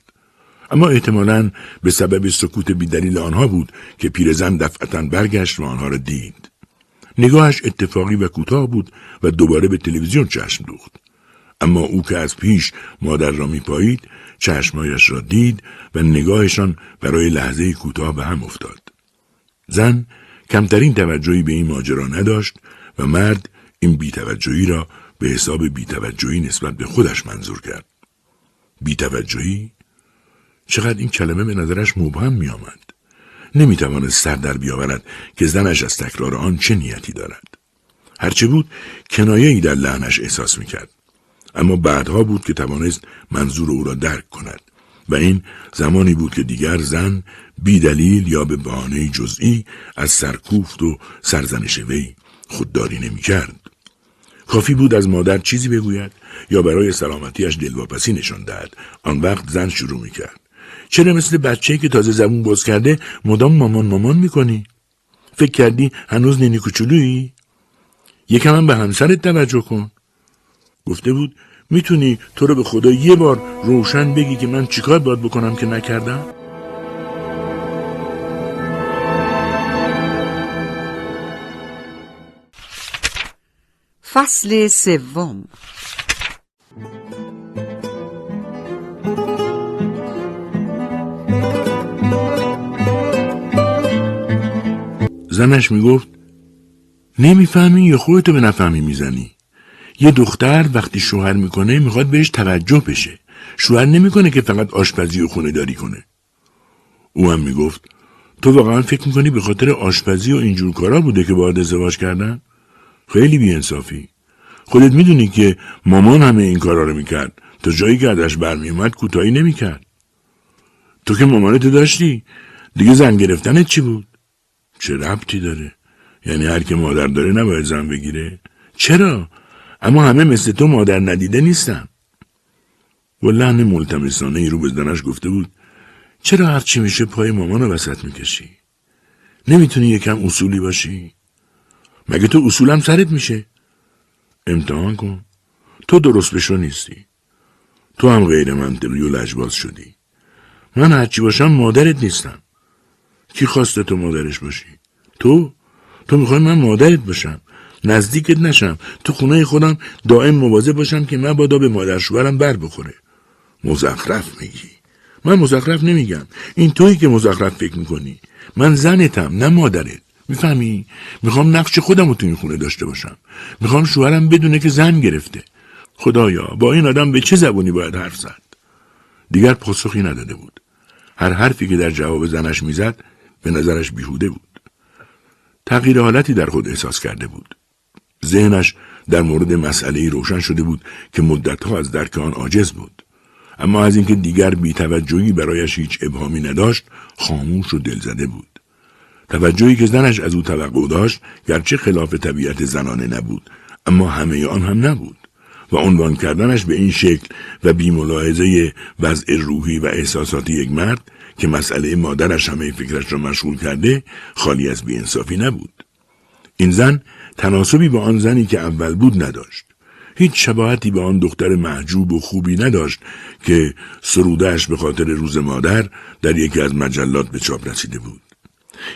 اما احتمالا به سبب سکوت بیدلیل آنها بود که پیرزن دفعتا برگشت و آنها را دید. نگاهش اتفاقی و کوتاه بود و دوباره به تلویزیون چشم دوخت. اما او که از پیش مادر را میپایید چشمایش را دید و نگاهشان برای لحظه کوتاه به هم افتاد. زن کمترین توجهی به این ماجرا نداشت و مرد این بیتوجهی را به حساب بیتوجهی نسبت به خودش منظور کرد. بیتوجهی؟ چقدر این کلمه به نظرش مبهم می آمد. نمی توانست سر در بیاورد که زنش از تکرار آن چه نیتی دارد. هرچه بود کنایه ای در لحنش احساس می کرد. اما بعدها بود که توانست منظور او را درک کند و این زمانی بود که دیگر زن بی دلیل یا به بهانه جزئی از سرکوفت و سرزنش وی خودداری نمی کرد. کافی بود از مادر چیزی بگوید یا برای سلامتیش دلواپسی نشان دهد آن وقت زن شروع می کرد. چرا مثل بچه که تازه زبون باز کرده مدام مامان مامان می‌کنی؟ فکر کردی هنوز نینی کوچولویی؟ یکم هم به همسرت توجه کن. گفته بود می‌تونی تو رو به خدا یه بار روشن بگی که من چیکار باید بکنم که نکردم؟ فصل سوم زنش می‌گفت نمی‌فهمی یا خودتو به نفهمی می‌زنی یه دختر وقتی شوهر می‌کنه می‌خواد بهش توجه بشه. شوهر نمی‌کنه که فقط آشپزی و خونه داری کنه. او هم می‌گفت تو واقعا فکر می‌کنی به خاطر آشپزی و اینجور کارا بوده که باید ازدواج کردن؟ خیلی بیانصافی. خودت می‌دونی که مامان همه این کارا رو می‌کرد. تا جایی که ازش برمیومد کوتاهی نمی‌کرد. تو که مامانتو داشتی دیگه زن گرفتنت چی بود؟ چه ربطی داره؟ یعنی هر که مادر داره نباید زن بگیره. چرا؟ اما همه مثل تو مادر ندیده نیستن. و لحن ملتمسانه ای رو به زنش گفته بود چرا هرچی میشه پای مامان رو وسط می‌کشی؟ نمی‌تونی یکم اصولی باشی؟ مگه تو اصولم سرت میشه؟ امتحان کن. تو درست بشو نیستی. تو هم غیر منطقی و لجباز شدی. من هرچی باشم مادرت نیستم. کی خواسته تو مادرش باشی؟ تو؟ تو می‌خوای من مادرت باشم؟ نزدیکت نشم. تو خونه خودم دائم مواظب باشم که مبادا به مادر شوهرم بر بخوره. مزخرف میگی. من مزخرف نمیگم. این تویی که مزخرف فکر می‌کنی. من زنتم نه مادرت. می‌فهمی؟ می‌خوام نقش خودم رو تو این خونه داشته باشم. می‌خوام شوهرم بدونه که زن گرفته. خدایا با این آدم به چه زبونی باید حرف زد؟ دیگر پاسخی نداده بود. هر حرفی که در جواب زنش می‌زد به نظرش بیهوده بود. تغییر حالتی در خود احساس کرده بود. ذهنش در مورد مسئله روشن شده بود که مدتها از درک آن عاجز بود. اما از اینکه دیگر بیتوجهی برایش هیچ ابهامی نداشت خاموش و دلزده بود. توجهی که زنش از او توقع داشت گرچه خلاف طبیعت زنانه نبود اما همه آن هم نبود و عنوان کردنش به این شکل و بیملاحظه وضع روحی و احساساتی یک مرد که مسئله مادرش همه فکرش را مشغول کرده خالی از بیانصافی نبود. این زن تناسبی با آن زنی که اول بود نداشت. هیچ شباهتی به آن دختر محجوب و خوبی نداشت که سرودهش به خاطر روز مادر در یکی از مجلات به چاپ رسیده بود.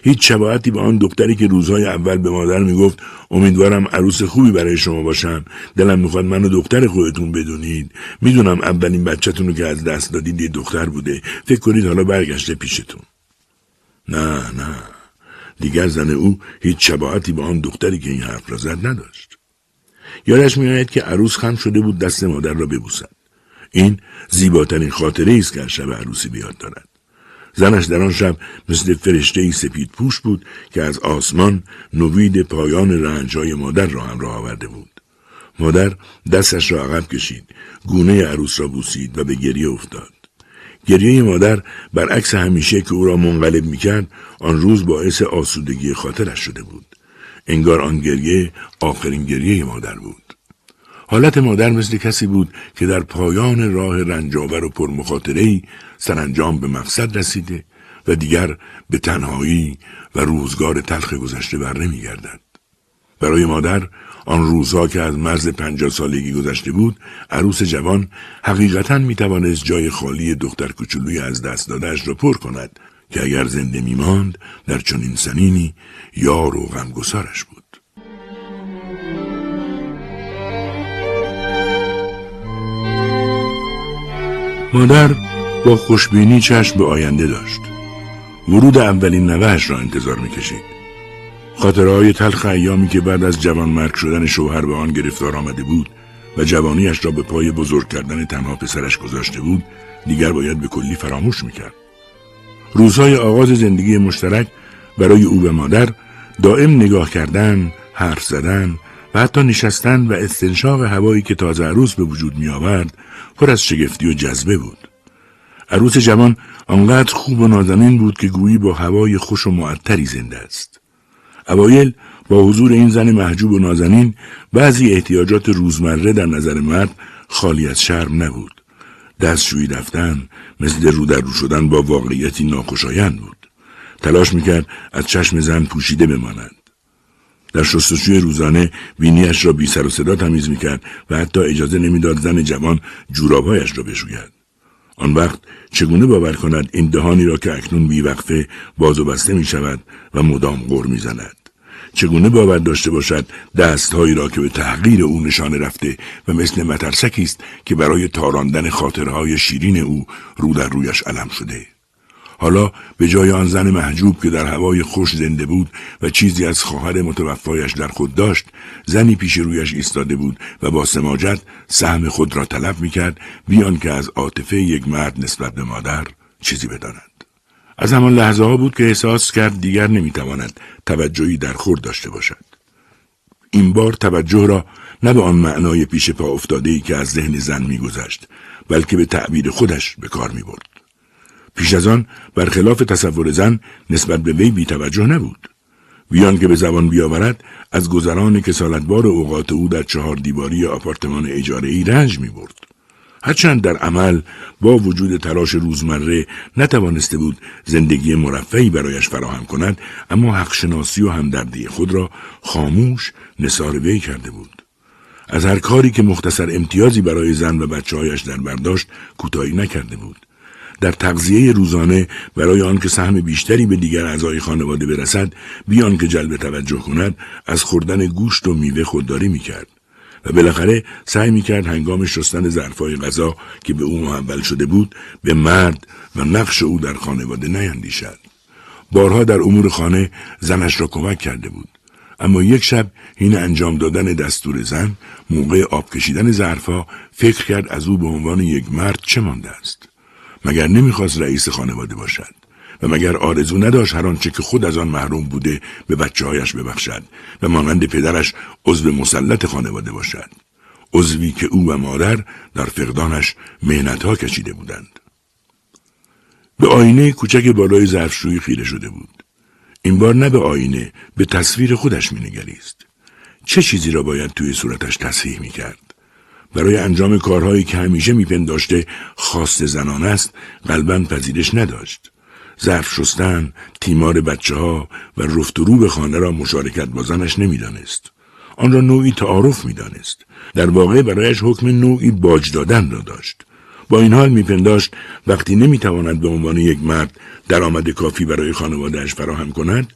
هیچ شباهتی به آن دختری که روزهای اول به مادر می‌گفت امیدوارم عروس خوبی برای شما باشم دلم می‌خواد منو دختر خودتون بدونید. می‌دونم اولین بچهتون رو که از دست دادید یه دختر بوده. فکر کنید حالا برگشته پیشتون. نه نه. دیگر زن او هیچ شباهتی به آن دختری که این حرف را زد نداشت یادش میآید که عروس خم شده بود دست مادر را ببوسد این زیباترین خاطره است که شب عروسی بیاد دارد زنش در آن شب مثل فرشته سپید پوش بود که از آسمان نوید پایان رنجهای مادر را همراه آورده بود. مادر دستش را عقب کشید، گونه عروس را بوسید و به گریه افتاد. گریه مادر برعکس همیشه که او را منقلب می‌کرد آن روز باعث آسودگی خاطرش شده بود. انگار آن گریه آخرین گریه مادر بود. حالت مادر مثل کسی بود که در پایان راه رنجاور و پرمخاطرهی سرانجام به مقصد رسیده و دیگر به تنهایی و روزگار تلخ گذشته بر نمیگردد. برای مادر آن روزها که از مرز پنجاه سالگی گذشته بود عروس جوان حقیقتا می توانست جای خالی دختر کوچولوی از دست دادهش را پر کند که اگر زنده می ماند در چنین سنینی یار و غمگسارش بود مادر با خوشبینی چشم به آینده داشت. ورود اولین نوهش را انتظار می‌کشید. خاطرهای تلخ ایامی که بعد از جوان مرگ شدن شوهر به آن گرفتار آمده بود و جوانیش را به پای بزرگ کردن تنها پسرش گذاشته بود دیگر باید به کلی فراموش می‌کرد. روزهای آغاز زندگی مشترک برای او و مادر دائم نگاه کردن، حرف زدن و حتی نشستن و استنشاق هوایی که تازه عروس به وجود می آورد پر از شگفتی و جذبه بود. عروس جوان آنقدر خوب و نازنین بود که گویی با هوای خوش و معطری زنده است. اوایل با حضور این زن محجوب و نازنین بعضی احتیاجات روزمره در نظر مرد خالی از شرم نبود. دستشویی رفتن مثل رو در رو شدن با واقعیتی ناخوشایند بود. تلاش می‌کرد از چشم زن پوشیده بماند. در شستشوی روزانه بینیش را بی سر و صدا تمیز می‌کرد و حتی اجازه نمی‌داد زن جوان جورابهایش را بشوید. آن وقت چگونه باور کند این دهانی را که اکنون بیوقفه باز و بسته می شود و مدام غور می زند. چگونه باور داشته باشد دستهایی را که به تحقیر او نشانه رفته و مثل مترسکی است که برای تاراندن خاطرهای شیرین او رو در رویش علم شده. حالا به جای آن زن محجوب که در هوای خوش زنده بود و چیزی از خواهر متوفایش در خود داشت زنی پیش رویش ایستاده بود و با سماجت سهم خود را طلب می‌کرد بیان که از عاطفه یک مرد نسبت به مادر چیزی بداند. از همان لحظه ها بود که احساس کرد دیگر نمی‌تواند توجهی در خور داشته باشد این بار توجه را نه به آن معنای پیش پا افتاده ای که از ذهن زن میگذشت بلکه به تعبیر خودش به کار می برد. پیش از آن برخلاف تصور زن نسبت به وی بیتوجه نبود. بیان که به زبان بیاورد از گذران کسالتبار اوقات او در چهار دیواری آپارتمان اجاره ای رنج می برد. هرچند در عمل با وجود تلاش روزمره نتوانسته بود زندگی مرفعی برایش فراهم کند اما حقشناسی و همدردی خود را خاموش نصار وی کرده بود از هر کاری که مختصر امتیازی برای زن و بچه هایش در برداشت کوتاهی نکرده بود. در تغذیه روزانه برای آنکه سهم بیشتری به دیگر اعضای خانواده برسد بیان که جلب توجه کند از خوردن گوشت و میوه خودداری می‌کرد و بالاخره سعی می‌کرد هنگام شستن ظرفهای غذا که به او محول شده بود به مرد و نقش او در خانواده نیندیشد. بارها در امور خانه زنش را کمک کرده بود. اما یک شب این انجام دادن دستور زن موقع آب کشیدن ظرفها فکر کرد از او به عنوان یک مرد چه مانده است؟ مگر نمی‌خواست رئیس خانواده باشد؟ و مگر آرزو نداشت هر آنچه که خود از آن محروم بوده به بچه هایش ببخشد و مانند پدرش عضو مسلط خانواده باشد. عضوی که او و مادر در فقدانش مهنتها کشیده بودند. به آینه کوچک بالای ظرفشویی خیره شده بود. این بار نه به آینه به تصویر خودش مینگریست. چه چیزی را باید توی صورتش تصحیح می‌کرد؟ برای انجام کارهایی که همیشه میپنداشته خواست زنان است قلبا پذیرش نداشت. ظرف شستن تیمار بچه ها و رفت و رو خانه را مشارکت با زنش نمی‌دانست. آن را نوعی تعارف می‌دانست. در واقع برایش حکم نوعی باج دادن را داشت. با این حال میپنداشت وقتی نمی‌تواند به عنوان یک مرد درآمد کافی برای خانوادهش فراهم کند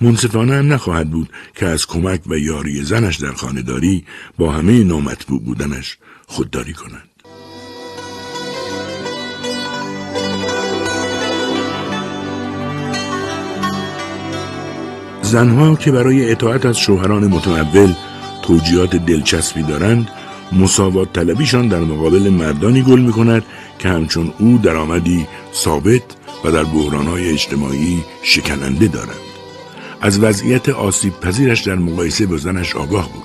منصفانه هم نخواهد بود که از کمک و یاری زنش در خانهداری با همه نامطبوع بودنش خودداری کند. زنها که برای اطاعت از شوهران متمول توجیهات دلچسبی دارند مساوات طلبیشان در مقابل مردانی گل می کند که همچون او درآمدی ثابت و در بحرانهای اجتماعی شکننده دارند. از وضعیت آسیب پذیرش در مقایسه با زنش آگاه بود.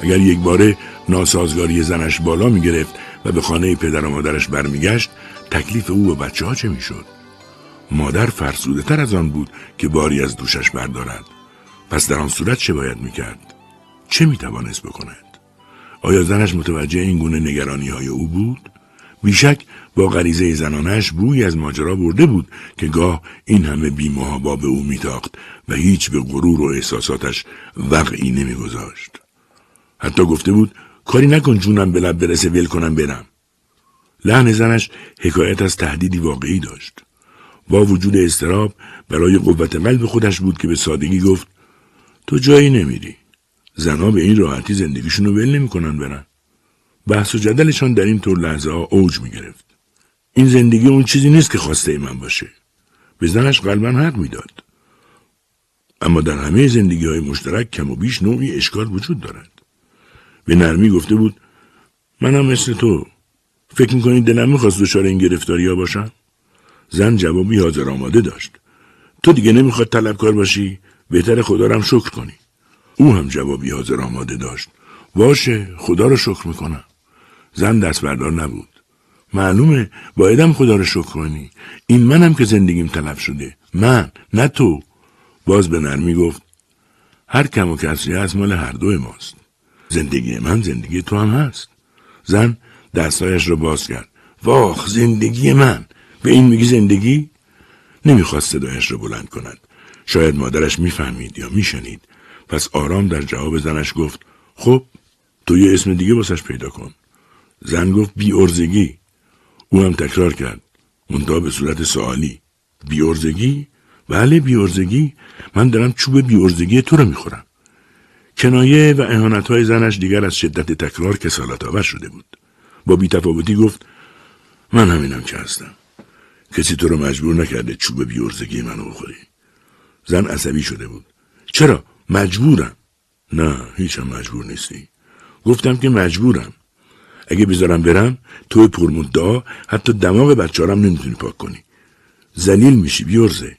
اگر یک باره ناسازگاری زنش بالا می گرفت و به خانه پدر و مادرش برمیگشت تکلیف او و بچه ها چه می شد؟ مادر فرسوده تر از آن بود که باری از دوشش بردارد. پس در آن صورت چه باید می کرد؟ چه می توانست بکند؟ آیا زنش متوجه این گونه نگرانی های او بود؟ بیشک با غریزه زنانش بوی از ماجرا برده بود که گاه این همه بیمهابا به او میتاخت و هیچ به غرور و احساساتش وقعی نمیگذاشت. حتی گفته بود کاری نکن جونم به لب برسه ول کنم برم. لحن زنش حکایت از تهدیدی واقعی داشت. با وجود استراب برای قوت قلب خودش بود که به سادگی گفت تو جایی نمیری. زنها به این راحتی زندگیشون رو ول نمی‌کنن برن. بحث و جدلشان در این طور لحظه ها اوج می گرفت. این زندگی اون چیزی نیست که خواسته من باشه. به زنش قلبا حق می‌داد. اما در همه زندگی های مشترک کم و بیش نوعی اشکال وجود دارد. به نرمی گفته بود منم مثل تو فکر می‌کنی دلم می‌خواست دچار این گرفتاری باشم؟ زن جوابی حاضر آماده داشت. تو دیگه نمی‌خواد طلبکار باشی؟ بهتر خدا رم شکر کنی. او هم جوابی حاضر آماده داشت. باشه خدا رو شکر می‌کنم. زن دست بردار نبود. معلومه بایدم خدا رو شکر کنی. این منم که زندگیم تلف شده. من نه تو. باز به نرمی گفت هر کم و کسری از مال هر دو ماست. زندگی من زندگی تو هم هست. زن دستایش را باز کرد. واخ زندگی من. به این میگی زندگی؟ نمی‌خواست صدایش را بلند کند. شاید مادرش می‌فهمید یا میشنید. پس آرام در جواب زنش گفت خب تو یه اسم دیگه باسش پیدا کن. زن گفت بی ارزگی. او هم تکرار کرد. منتها به صورت سوالی. بی ارزگی؟ بله بی ارزگی. من دارم چوب بی ارزگی تو رو می‌خورم. کنایه و اهانت های زنش دیگر از شدت تکرار کسالت آور شده بود. با بیتفاوتی گفت من همینم که هستم. کسی تو رو مجبور نکرده چوب بیورزگی منو بخوری. زن عصبی شده بود. چرا؟ مجبورم. نه هیچم مجبور نیستی. گفتم که مجبورم. اگه بذارم برم تو پرمدعا حتی دماغ بچارم نمی‌تونی پاک کنی. زلیل میشی بیورزه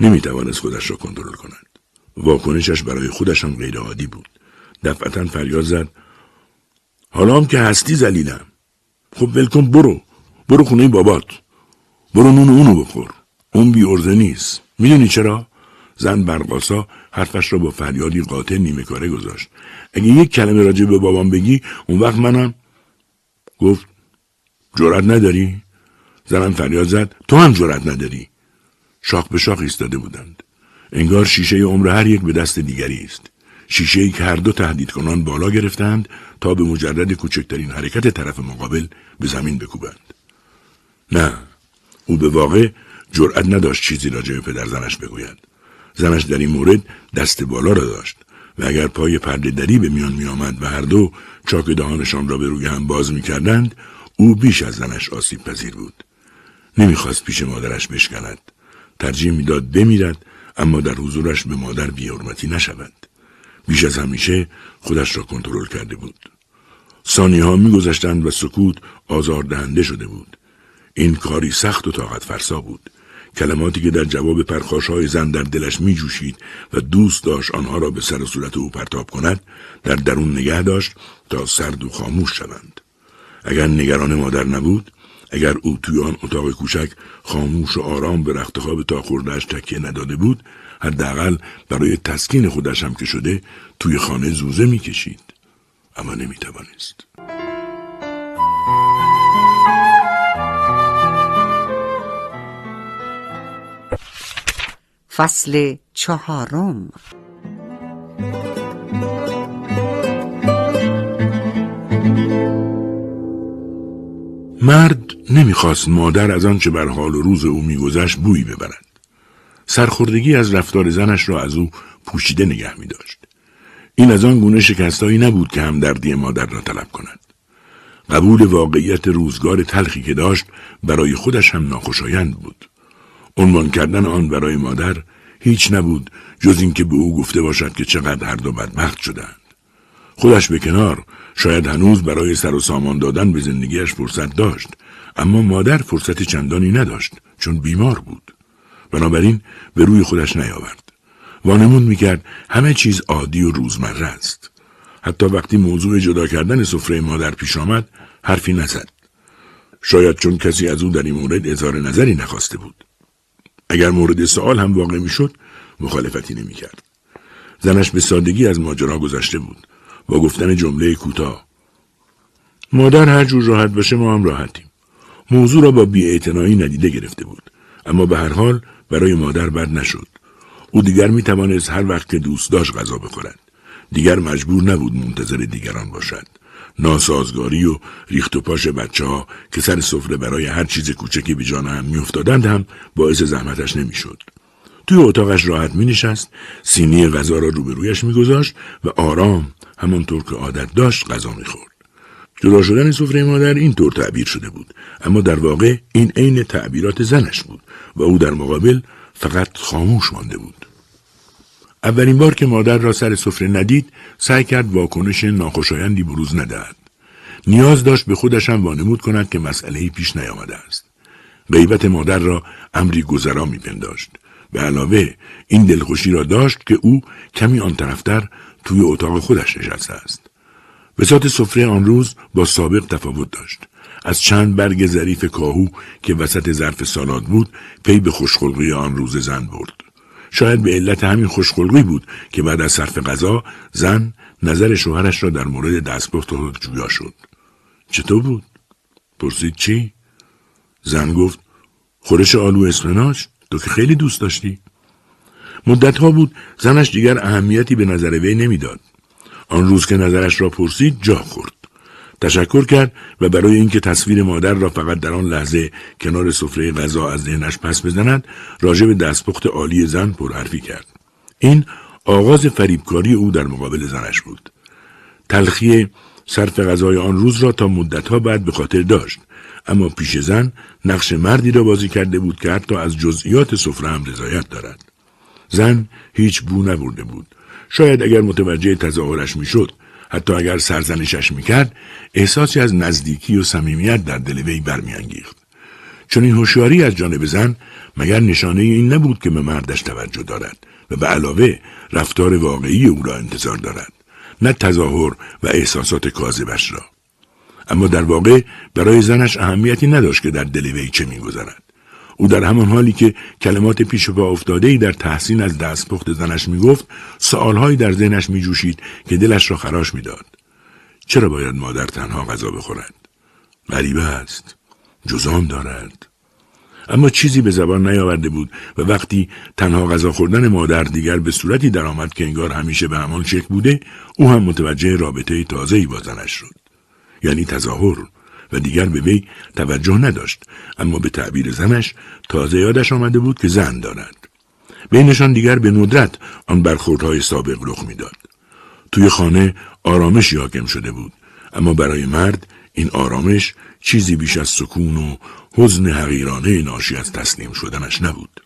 نمی‌توانست خودش را کنترل کند. واکنشش برای خودش هم غیر عادی بود. دفعتا فریاد زد. حالا هم که هستی زلیلم خب ولکن برو. برو خونه بابات. برو نون اونو بخور. اون بی ارزه نیست. می‌دونی چرا؟ زن برقاسا حرفش را با فریادی قاطع نیمه کاره گذاشت. اگه یک کلمه راجع به بابام بگی اون وقت منم گفت جرأت نداری؟ زنم فریاد زد تو هم جرأت نداری. شاخ به شاخ ایستاده بودند. انگار شیشه عمر هر یک به دست دیگری است. شیشه که هر دو تهدید کنان بالا گرفتند تا به مجرد کوچکترین حرکت طرف مقابل به زمین بکوبند. نه. او به واقع جرأت نداشت چیزی راجع به پدر زنش بگوید. زنش در این مورد دست بالا را داشت و اگر پای پرده دری به میان می آمد و هر دو چاک دهانشان را به روی هم باز می کردند او بیش از زنش آسیب پذیر بود. نمی‌خواست پیش مادرش بشکند. ترجیح می‌داد بمیرد اما در حضورش به مادر بیارمتی نشود. بیش از همیشه خودش را کنترل کرده بود. سانی ها میگذشتند و سکوت آزاردهنده شده بود. این کاری سخت و طاقت فرسا بود. کلماتی که در جواب پرخاش های زن در دلش می جوشید و دوست داشت آنها را به سر صورت او پرتاب کند در درون نگه داشت تا سرد و خاموش شوند. اگر نگران مادر نبود اگر او توی آن اتاق کوچک خاموش و آرام به رخت خواب تا خوردهش تکیه نداده بود حداقل برای تسکین خودش هم که شده توی خانه زوزه می‌کشید. اما نمی‌توانست. فصل چهارم مرد نمی‌خواست مادر از آنچه بر حال و روز او میگذشت بویی ببرد. سرخوردگی از رفتار زنش را از او پوشیده نگه می داشت. این از آن گونه شکستهایی نبود که همدردی مادر را طلب کند. قبول واقعیت روزگار تلخی که داشت برای خودش هم ناخوشایند بود. عنوان کردن آن برای مادر هیچ نبود جز اینکه به او گفته باشد که چقدر هر دو بدبخت شدند. خودش به کنار شاید هنوز برای سر و سامان دادن به زندگیش فرصت داشت اما مادر فرصت چندانی نداشت چون بیمار بود. بنابراین به روی خودش نیاورد. وانمون می‌کرد همه چیز عادی و روزمره است. حتی وقتی موضوع جدا کردن سفره مادر پیش آمد حرفی نزد. شاید چون کسی از او در این مورد اظهار نظری نخواسته بود. اگر مورد سوال هم واقع می‌شد مخالفتی نمی‌کرد. زنش به سادگی از ماجرا گذشته بود. با گفتن جمله کوتاه مادر هر جور راحت باشه ما هم راحتیم. موضوع را با بیاعتنایی ندیده گرفته بود. اما به هر حال برای مادر بد نشد. او دیگر می توانست هر وقت که دوست داشت غذا بخورد. دیگر مجبور نبود منتظر دیگران باشد. ناسازگاری و ریخت و پاش بچه ها که سر سفره برای هر چیز کوچکی به جان هم میافتادند هم باعث زحمتش نمی‌شد. توی اتاقش راحت می نشست، سینی غذا را روبرویش می گذاشت و آرام همانطور که عادت داشت غذا می خورد. جدا شدن سفره مادر اینطور تعبیر شده بود اما در واقع این عین تعبیرات زنش بود و او در مقابل فقط خاموش مانده بود اولین بار که مادر را سر سفره ندید سعی کرد واکنش ناخوشایندی بروز ندهد نیاز داشت به خودش هم وانمود کند که مسئله پیش نیامده است غیبت مادر را امری گذرا میپنداشت به علاوه این دلخوشی را داشت که او کمی آن طرفتر توی اتاق خودش نشسته است بسات سفره آن روز با سابق تفاوت داشت. از چند برگ ظریف کاهو که وسط ظرف سالاد بود پی به خوشخلقی آن روز زن برد. شاید به علت همین خوشخلقی بود که بعد از صرف غذا زن نظر شوهرش را در مورد دستپخت خود جویا شد. چطور بود؟ پرسید چی؟ زن گفت خورش آلو اسفناش تو که خیلی دوست داشتی؟ مدتها بود زنش دیگر اهمیتی به نظر وی نمی‌داد. آن روز که نظرش را پرسید جا خورد تشکر کرد و برای اینکه تصویر مادر را فقط در آن لحظه کنار سفره غذا از ذهنش پس بزند راجع به دستپخت عالی زن پرحرفی کرد. این آغاز فریبکاری او در مقابل زنش بود. تلخی صرف غذای آن روز را تا مدتها بعد به خاطر داشت. اما پیش زن نقش مردی را بازی کرده بود که حتی از جزئیات سفره هم رضایت دارد. زن هیچ بو نبرده بود. شاید اگر متوجه تظاهرش می‌شد حتی اگر سرزنشش می‌کرد احساسی از نزدیکی و صمیمیت در دل وی برمیانگیخت. چون این هوشیاری از جانب زن مگر نشانه این نبود که به مردش توجه دارد و به علاوه رفتار واقعی او را انتظار دارد نه تظاهر و احساسات کاذبش را. اما در واقع برای زنش اهمیتی نداشت که در دل وی چه میگذرد. او در همان حالی که کلمات پیش پا افتاده ای در تحسین از دستپخت زنش می‌گفت سآلهایی در ذهنش میجوشید که دلش را خراش می‌داد. چرا باید مادر تنها غذا بخورد؟ غریبه است. جزام دارد. اما چیزی به زبان نیاورده بود و وقتی تنها غذا خوردن مادر دیگر به صورتی درآمد که انگار همیشه به همان شکل بوده او هم متوجه رابطه تازه‌ای با زنش شد. یعنی تظاهر. و دیگر به وی توجه نداشت. اما به تعبیر زنش تازه یادش آمده بود که زن دارد. بینشان دیگر به ندرت آن برخوردهای سابق رخ می‌داد. توی خانه آرامش حاکم شده بود. اما برای مرد این آرامش چیزی بیش از سکون و حزن حقیرانه ناشی از تسلیم شدنش نبود.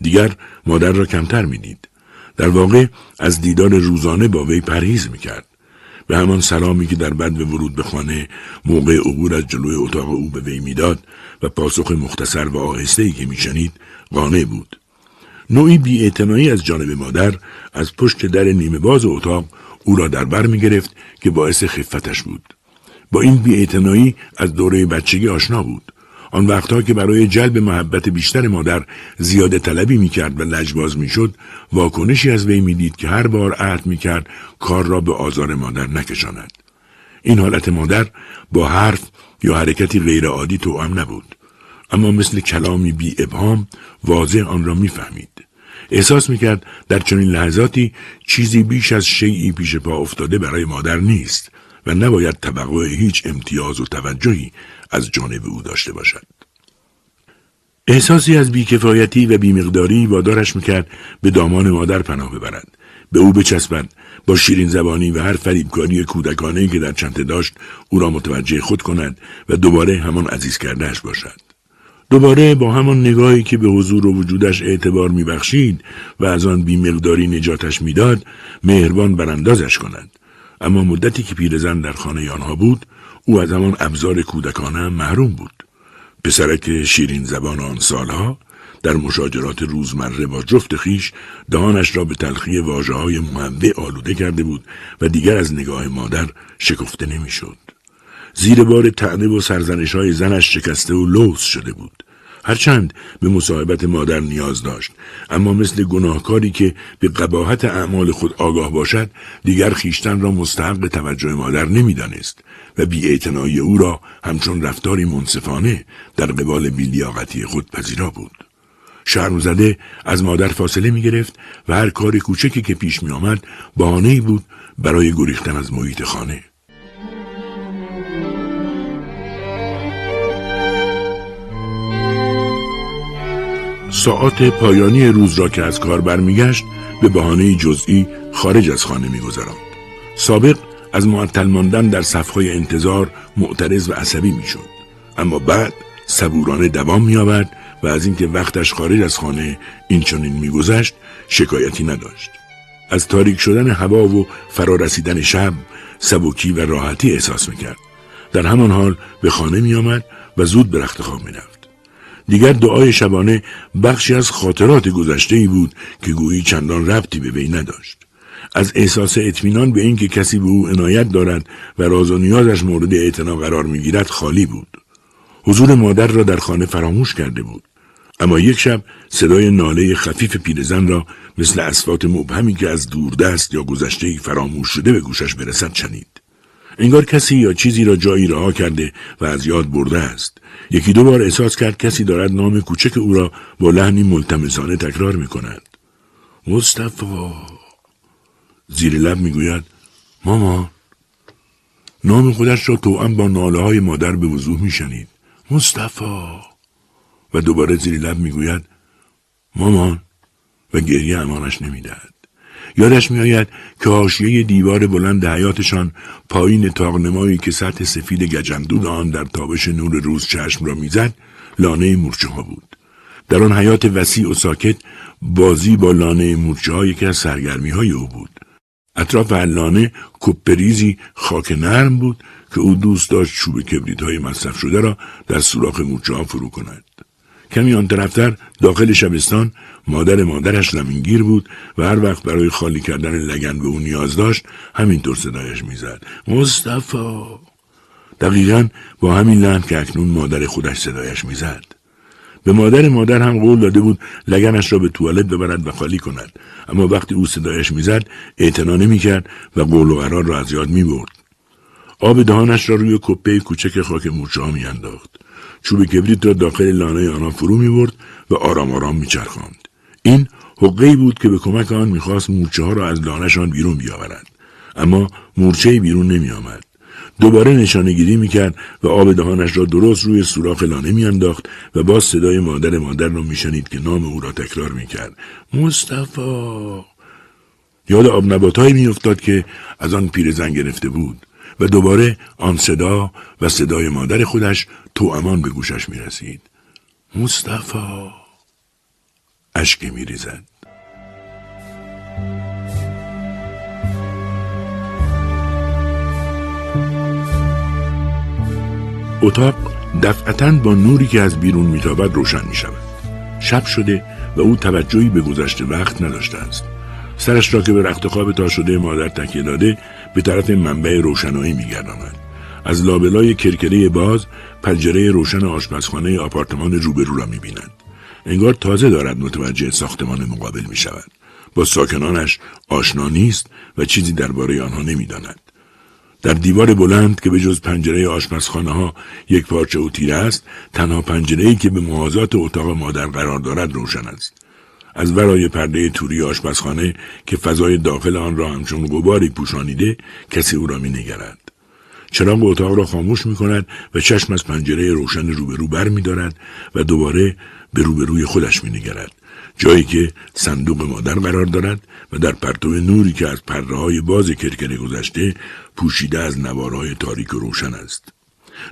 دیگر مادر را کمتر می‌دید. در واقع از دیدار روزانه با وی پرهیز می‌کرد. به همان سلامی که در بد ورود به خانه موقع عبور از جلوی اتاق او به وی می‌داد و پاسخ مختصر و آهسته ای که میشنید قانع بود. نوعی بیاعتنایی از جانب مادر از پشت در نیمه باز اتاق او را در بر می گرفت که باعث خفتش بود. با این بیاعتنایی از دوره بچگی آشنا بود. آن وقتها که برای جلب محبت بیشتر مادر زیاده طلبی می‌کرد و لجباز می‌شد واکنشی از وی می‌دید که هر بار عهد می‌کرد کار را به آزار مادر نکشاند. این حالت مادر با حرف یا حرکتی غیرعادی توأم نبود. اما مثل کلامی بی ابهام واضح آن را می‌فهمید. احساس می‌کرد در چنین لحظاتی چیزی بیش از شیعی پیش پا افتاده برای مادر نیست. و نباید توقع هیچ امتیاز و توجهی از جانب او داشته باشد. احساسی از بیکفایتی و بیمقداری وادارش می‌کرد به دامان مادر پناه ببرد. به او بچسبد با شیرین زبانی و هر فریبکاری کودکانه که در چنته داشت او را متوجه خود کند و دوباره همان عزیز کردهش باشد. دوباره با همان نگاهی که به حضور و وجودش اعتبار میبخشید و از آن بیمقداری نجاتش می‌داد مهربان براندازش کند اما مدتی که پیرزن در خانه آنها بود او از همان ابزار کودکانه محروم بود پسرک شیرین زبان آن سالها در مشاجرات روزمره با جفت خیش دهانش را به تلخی واجه های مهوه آلوده کرده بود و دیگر از نگاه مادر شکفته نمی‌شد. زیر بار تعنه و سرزنش های زنش شکسته و لوس شده بود. هرچند به مصاحبت مادر نیاز داشت. اما مثل گناهکاری که به قباحت اعمال خود آگاه باشد دیگر خیشتن را مستحق توجه مادر نمی‌دانست و بیاعتنایی او را همچون رفتاری منصفانه در قبال بیلیاقتی خود پذیرا بود. شرم زده از مادر فاصله می گرفت و هر کار کوچکی که پیش می آمد بود برای گریختن از محیط خانه. ساعت پایانی روز را که از کار برمیگشت به بهانه جزئی خارج از خانه میگذراند. سابق از معطل ماندن در صفهای انتظار معترض و عصبی می‌شد. اما بعد صبورانه دوام میآورد و از اینکه وقتش خارج از خانه این چنین میگذشت شکایتی نداشت. از تاریک شدن هوا و فرارسیدن شب سبکی و راحتی احساس می‌کرد. در همان حال به خانه میآمد و زود به رخت خواب می‌رفت. دیگر دعای شبانه بخشی از خاطرات گذشته ای بود که گویی چندان ربطی به وی نداشت. از احساس اطمینان به اینکه کسی به او عنایت دارد و راز و نیازش مورد اعتنا قرار می‌گیرد خالی بود. حضور مادر را در خانه فراموش کرده بود. اما یک شب صدای ناله خفیف پیرزن را مثل اسفات مبهمی که از دوردست یا گذشته فراموش شده به گوشش برسد چنید. انگار کسی یا چیزی را جایی رها کرده و از یاد برده است. یکی دو بار احساس کرد کسی دارد نام کوچک او را با لحنی ملتمسانه تکرار می کند. مصطفا زیر لب می‌گوید ماما نام خودش را توأم با ناله های مادر به وضوح میشنید مصطفا و دوباره زیر لب می‌گوید مامان و گریه امانش نمی‌دهد یادش میآید که حاشیه دیوار بلند حیاتشان پایین تاغنمایی که سطح سفید گجندود آن در تابش نور روز چشم را می‌زد لانه مورچه ها بود. در آن حیات وسیع و ساکت بازی با لانه مورچه ها یکی از سرگرمی های او بود. اطراف لانه کپریزی خاک نرم بود که او دوست داشت چوب کبریت های مصرف شده را در سوراخ مورچه ها فرو کند. کمی آن طرفتر داخل شبستان مادر مادرش زمینگیر بود و هر وقت برای خالی کردن لگن به او نیاز داشت همینطور صدایش می‌زد. مصطفی! دقیقا با همین لحن که اکنون مادر خودش صدایش می‌زد. به مادر مادر هم قول داده بود لگنش را به توالت ببرد و خالی کند. اما وقتی او صدایش می‌زد اعتنا نمی‌کرد و قول و قرار را از یاد می‌برد. آب دهانش را روی کپه کوچک خاک مورچه ها میانداخت. چوب کبریت را داخل لانه آنها فرو می‌برد و آرام آرام میچرخاند. این حقه بود که به کمک آن می‌خواست مورچه ها را از لانهشان بیرون بیاورد. اما مورچه بیرون نمیآمد. دوباره نشانه گیری می‌کرد و آب دهانش را درست روی سوراخ لانه میانداخت و باز صدای مادر مادر را میشنید که نام او را تکرار می‌کرد. مصطفی! یاد آب نباتهایی میافتاد که از آن پیرزن گرفته بود. و دوباره آن صدا و صدای مادر خودش تو امان به گوشش می رسید. مصطفی اشک می ریزد. اتاق دفعتا با نوری که از بیرون میتابد روشن می شود. شب شده و او توجهی به گذشته وقت نداشته است. سرش را که به رخت خواب تا شده مادر تکیه داده به طرف منبع روشنایی میگرداند از لابلای کرکره باز پنجره روشن آشپزخانه آپارتمان روبرو را می‌بیند انگار تازه دارد متوجه ساختمان مقابل می شود. با ساکنانش آشنا نیست و چیزی درباره آنها نمی‌داند. در دیوار بلند که به جز پنجره آشپزخانه ها یک پارچه و تیره است تنها پنجره ای که به موازات اتاق مادر قرار دارد روشن است از ورای پرده توری آشپزخانه که فضای داخل آن را همچون غباری پوشانیده کسی او را می نگرد. چراغ اتاق را خاموش می کند و چشم از پنجره روشن روبرو بر می دارد و دوباره به روبروی خودش می نگرد. جایی که صندوق مادر قرار دارد و در پرتو نوری که از پرده های باز کرکره گذشته پوشیده از نوارهای تاریک و روشن است.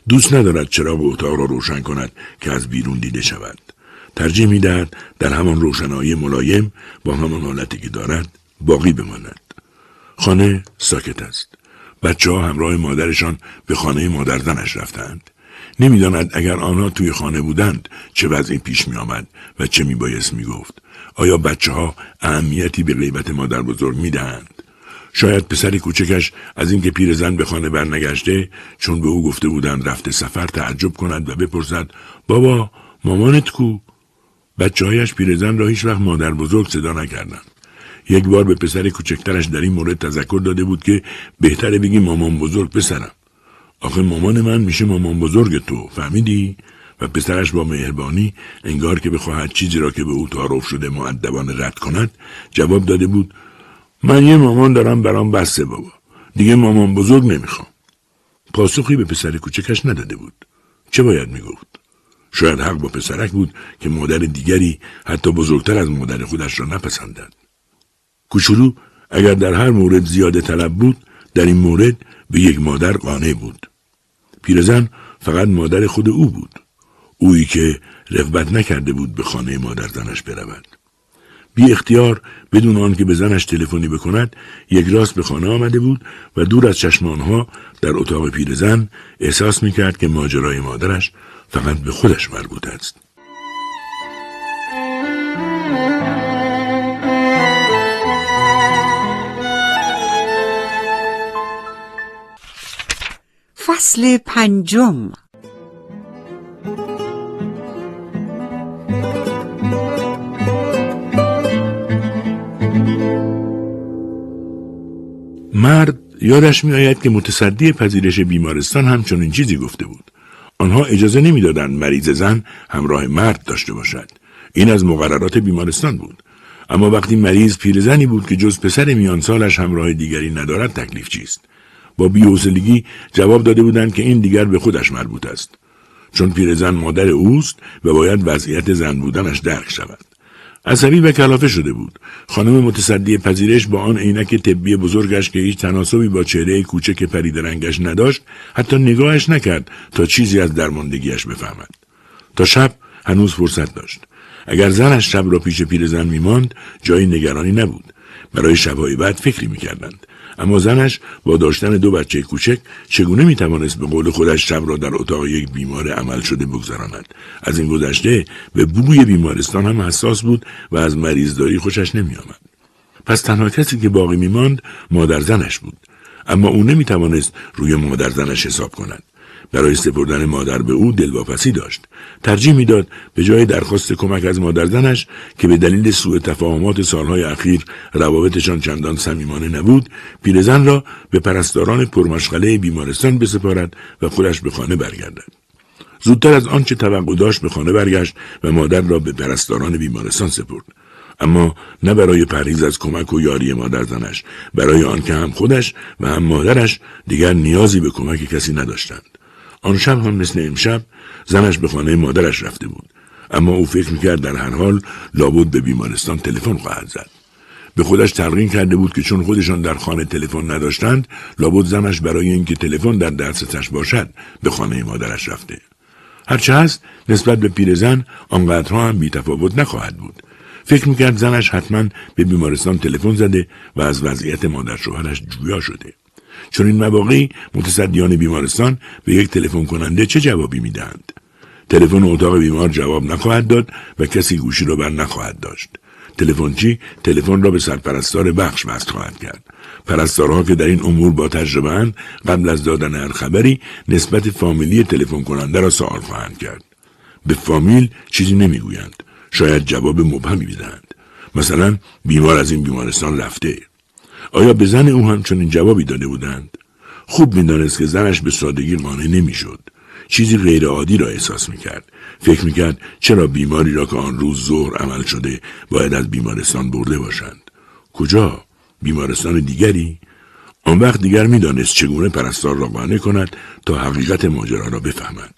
دوست ندارد چراغ اتاق را روشن کند که از بیرون دیده شود. ترجیح می‌دهد در همان روشنایی ملایم با همان حالتی که دارد باقی بماند خانه ساکت است بچه ها همراه مادرشان به خانه مادر زنش رفتند نمی‌داند اگر آنها توی خانه بودند چه وضعی پیش می آمد و چه می بایست می گفت. آیا بچه ها اهمیتی به غیبت مادر بزرگ می دهند؟ شاید پسری کوچکش از اینکه پیرزن به خانه برنگشته چون به او گفته بودند رفته سفر تعجب کند و بپرسد بابا مامانت کو بچه هایش پیرزن را هیچ وقت مادر بزرگ صدا نکردند. یک بار به پسر کوچکترش در این مورد تذکر داده بود که بهتره بگی مامان بزرگ پسرم. آخه مامان من میشه مامان بزرگ تو فهمیدی؟ و پسرش با مهربانی انگار که بخواهد چیزی را که به او تعارف شده معدبانه رد کند جواب داده بود من یه مامان دارم برام بسته بابا دیگه مامان بزرگ نمی‌خوام پاسخی به پسر کوچکش نداده بود چه باید می‌گفت شاید حق با پسرک بود که مادر دیگری حتی بزرگتر از مادر خودش را نپسندد. کوچولو اگر در هر مورد زیاده طلب بود در این مورد به یک مادر قانع بود. پیرزن فقط مادر خود او بود. اویی که رغبت نکرده بود به خانه مادر زنش برود. بی اختیار بدون آن که به زنش تلفنی بکند یک راست به خانه آمده بود و دور از چشم آنها در اتاق پیرزن احساس می‌کرد که ماجرای مادرش فقط به خودش مربوط است. فصل پنجم مرد یادش می آید که متصدی پذیرش بیمارستان همچنین چیزی گفته بود. آنها اجازه نمی‌دادند مریض زن همراه مرد داشته باشد. این از مقررات بیمارستان بود. اما وقتی مریض پیرزنی بود که جز پسر میان سالش همراه دیگری ندارد تکلیف چیست؟ با بیحوصلگی جواب داده بودند که این دیگر به خودش مربوط است. چون پیرزن مادر اوست و باید وضعیت زن بودنش درک شود. عصبی و کلافه شده بود. خانم متصدی پذیرش با آن عینک طبی بزرگش که هیچ تناسبی با چهره کوچک پرید رنگش نداشت حتی نگاهش نکرد تا چیزی از درماندگیش بفهمد. تا شب هنوز فرصت داشت. اگر زنش شب را پیش پیرزن میماند جایی نگرانی نبود. برای شبهای بعد فکری می‌کردند. اما زنش با داشتن دو بچه کوچک چگونه می‌توانست به قول خودش شب را در اتاق یک بیمار عمل شده بگذراند؟ از این گذشته به بوی بیمارستان هم حساس بود و از مریضداری خوشش نمیآمد. پس تنها کسی که باقی میماند مادر زنش بود. اما او نمی‌توانست روی مادر زنش حساب کند. برای سپردن مادر به او دلواپسی داشت. ترجیح می‌داد به جای درخواست کمک از مادر زنش که به دلیل سوء تفاهمات سالهای اخیر روابطشان چندان صمیمانه نبود پیرزن را به پرستاران پرمشغله بیمارستان بسپارد و خودش به خانه برگردد. زودتر از آنچه توقع داشت به خانه برگشت و مادر را به پرستاران بیمارستان سپرد. اما نه برای پرهیز از کمک و یاری مادر زنش برای آنکه هم خودش و هم مادرش دیگر نیازی به کمک کسی نداشتند. آن شب هم مثل امشب زنش به خانه مادرش رفته بود. اما او فکر می‌کرد در هر حال لابد به بیمارستان تلفن خواهد زد. به خودش تلقین کرده بود که چون خودشان در خانه تلفن نداشتند لابد زنش برای اینکه تلفن در دستش باشد به خانه مادرش رفته. هرچه هست نسبت به پیرزن آنقدرها هم بیتفاوت نخواهد بود. فکر می‌کرد زنش حتما به بیمارستان تلفن زده و از وضعیت مادر شوهرش جویا شده. چون این مواقعی متصدیان بیمارستان به یک تلفن کننده چه جوابی می‌دهند؟ تلفن اتاق بیمار جواب نخواهد داد و کسی گوشی را بر نخواهد داشت. تلفنچی تلفن را به سرپرستار بخش وصل خواهد کرد. پرستارها که در این امور با تجربه قبل از دادن هر خبری نسبت فامیلی تلفن کننده را سوال خواهند کرد. به فامیل چیزی نمی‌گویند. شاید جواب مبهمی بدهند. مثلا بیمار از این بیمارستان رفته. آیا به زن او هم چنین جوابی داده بودند؟ خوب می‌دانست که زنش به سادگی قانع نمی‌شد. چیزی غیرعادی را احساس می‌کرد. فکر می‌کرد چرا بیماری را که آن روز ظهر عمل شده باید از بیمارستان برده باشند. کجا؟ بیمارستان دیگری؟ آن وقت دیگر می‌دانست چگونه پرستار را قانع کند تا حقیقت ماجرا را بفهمد.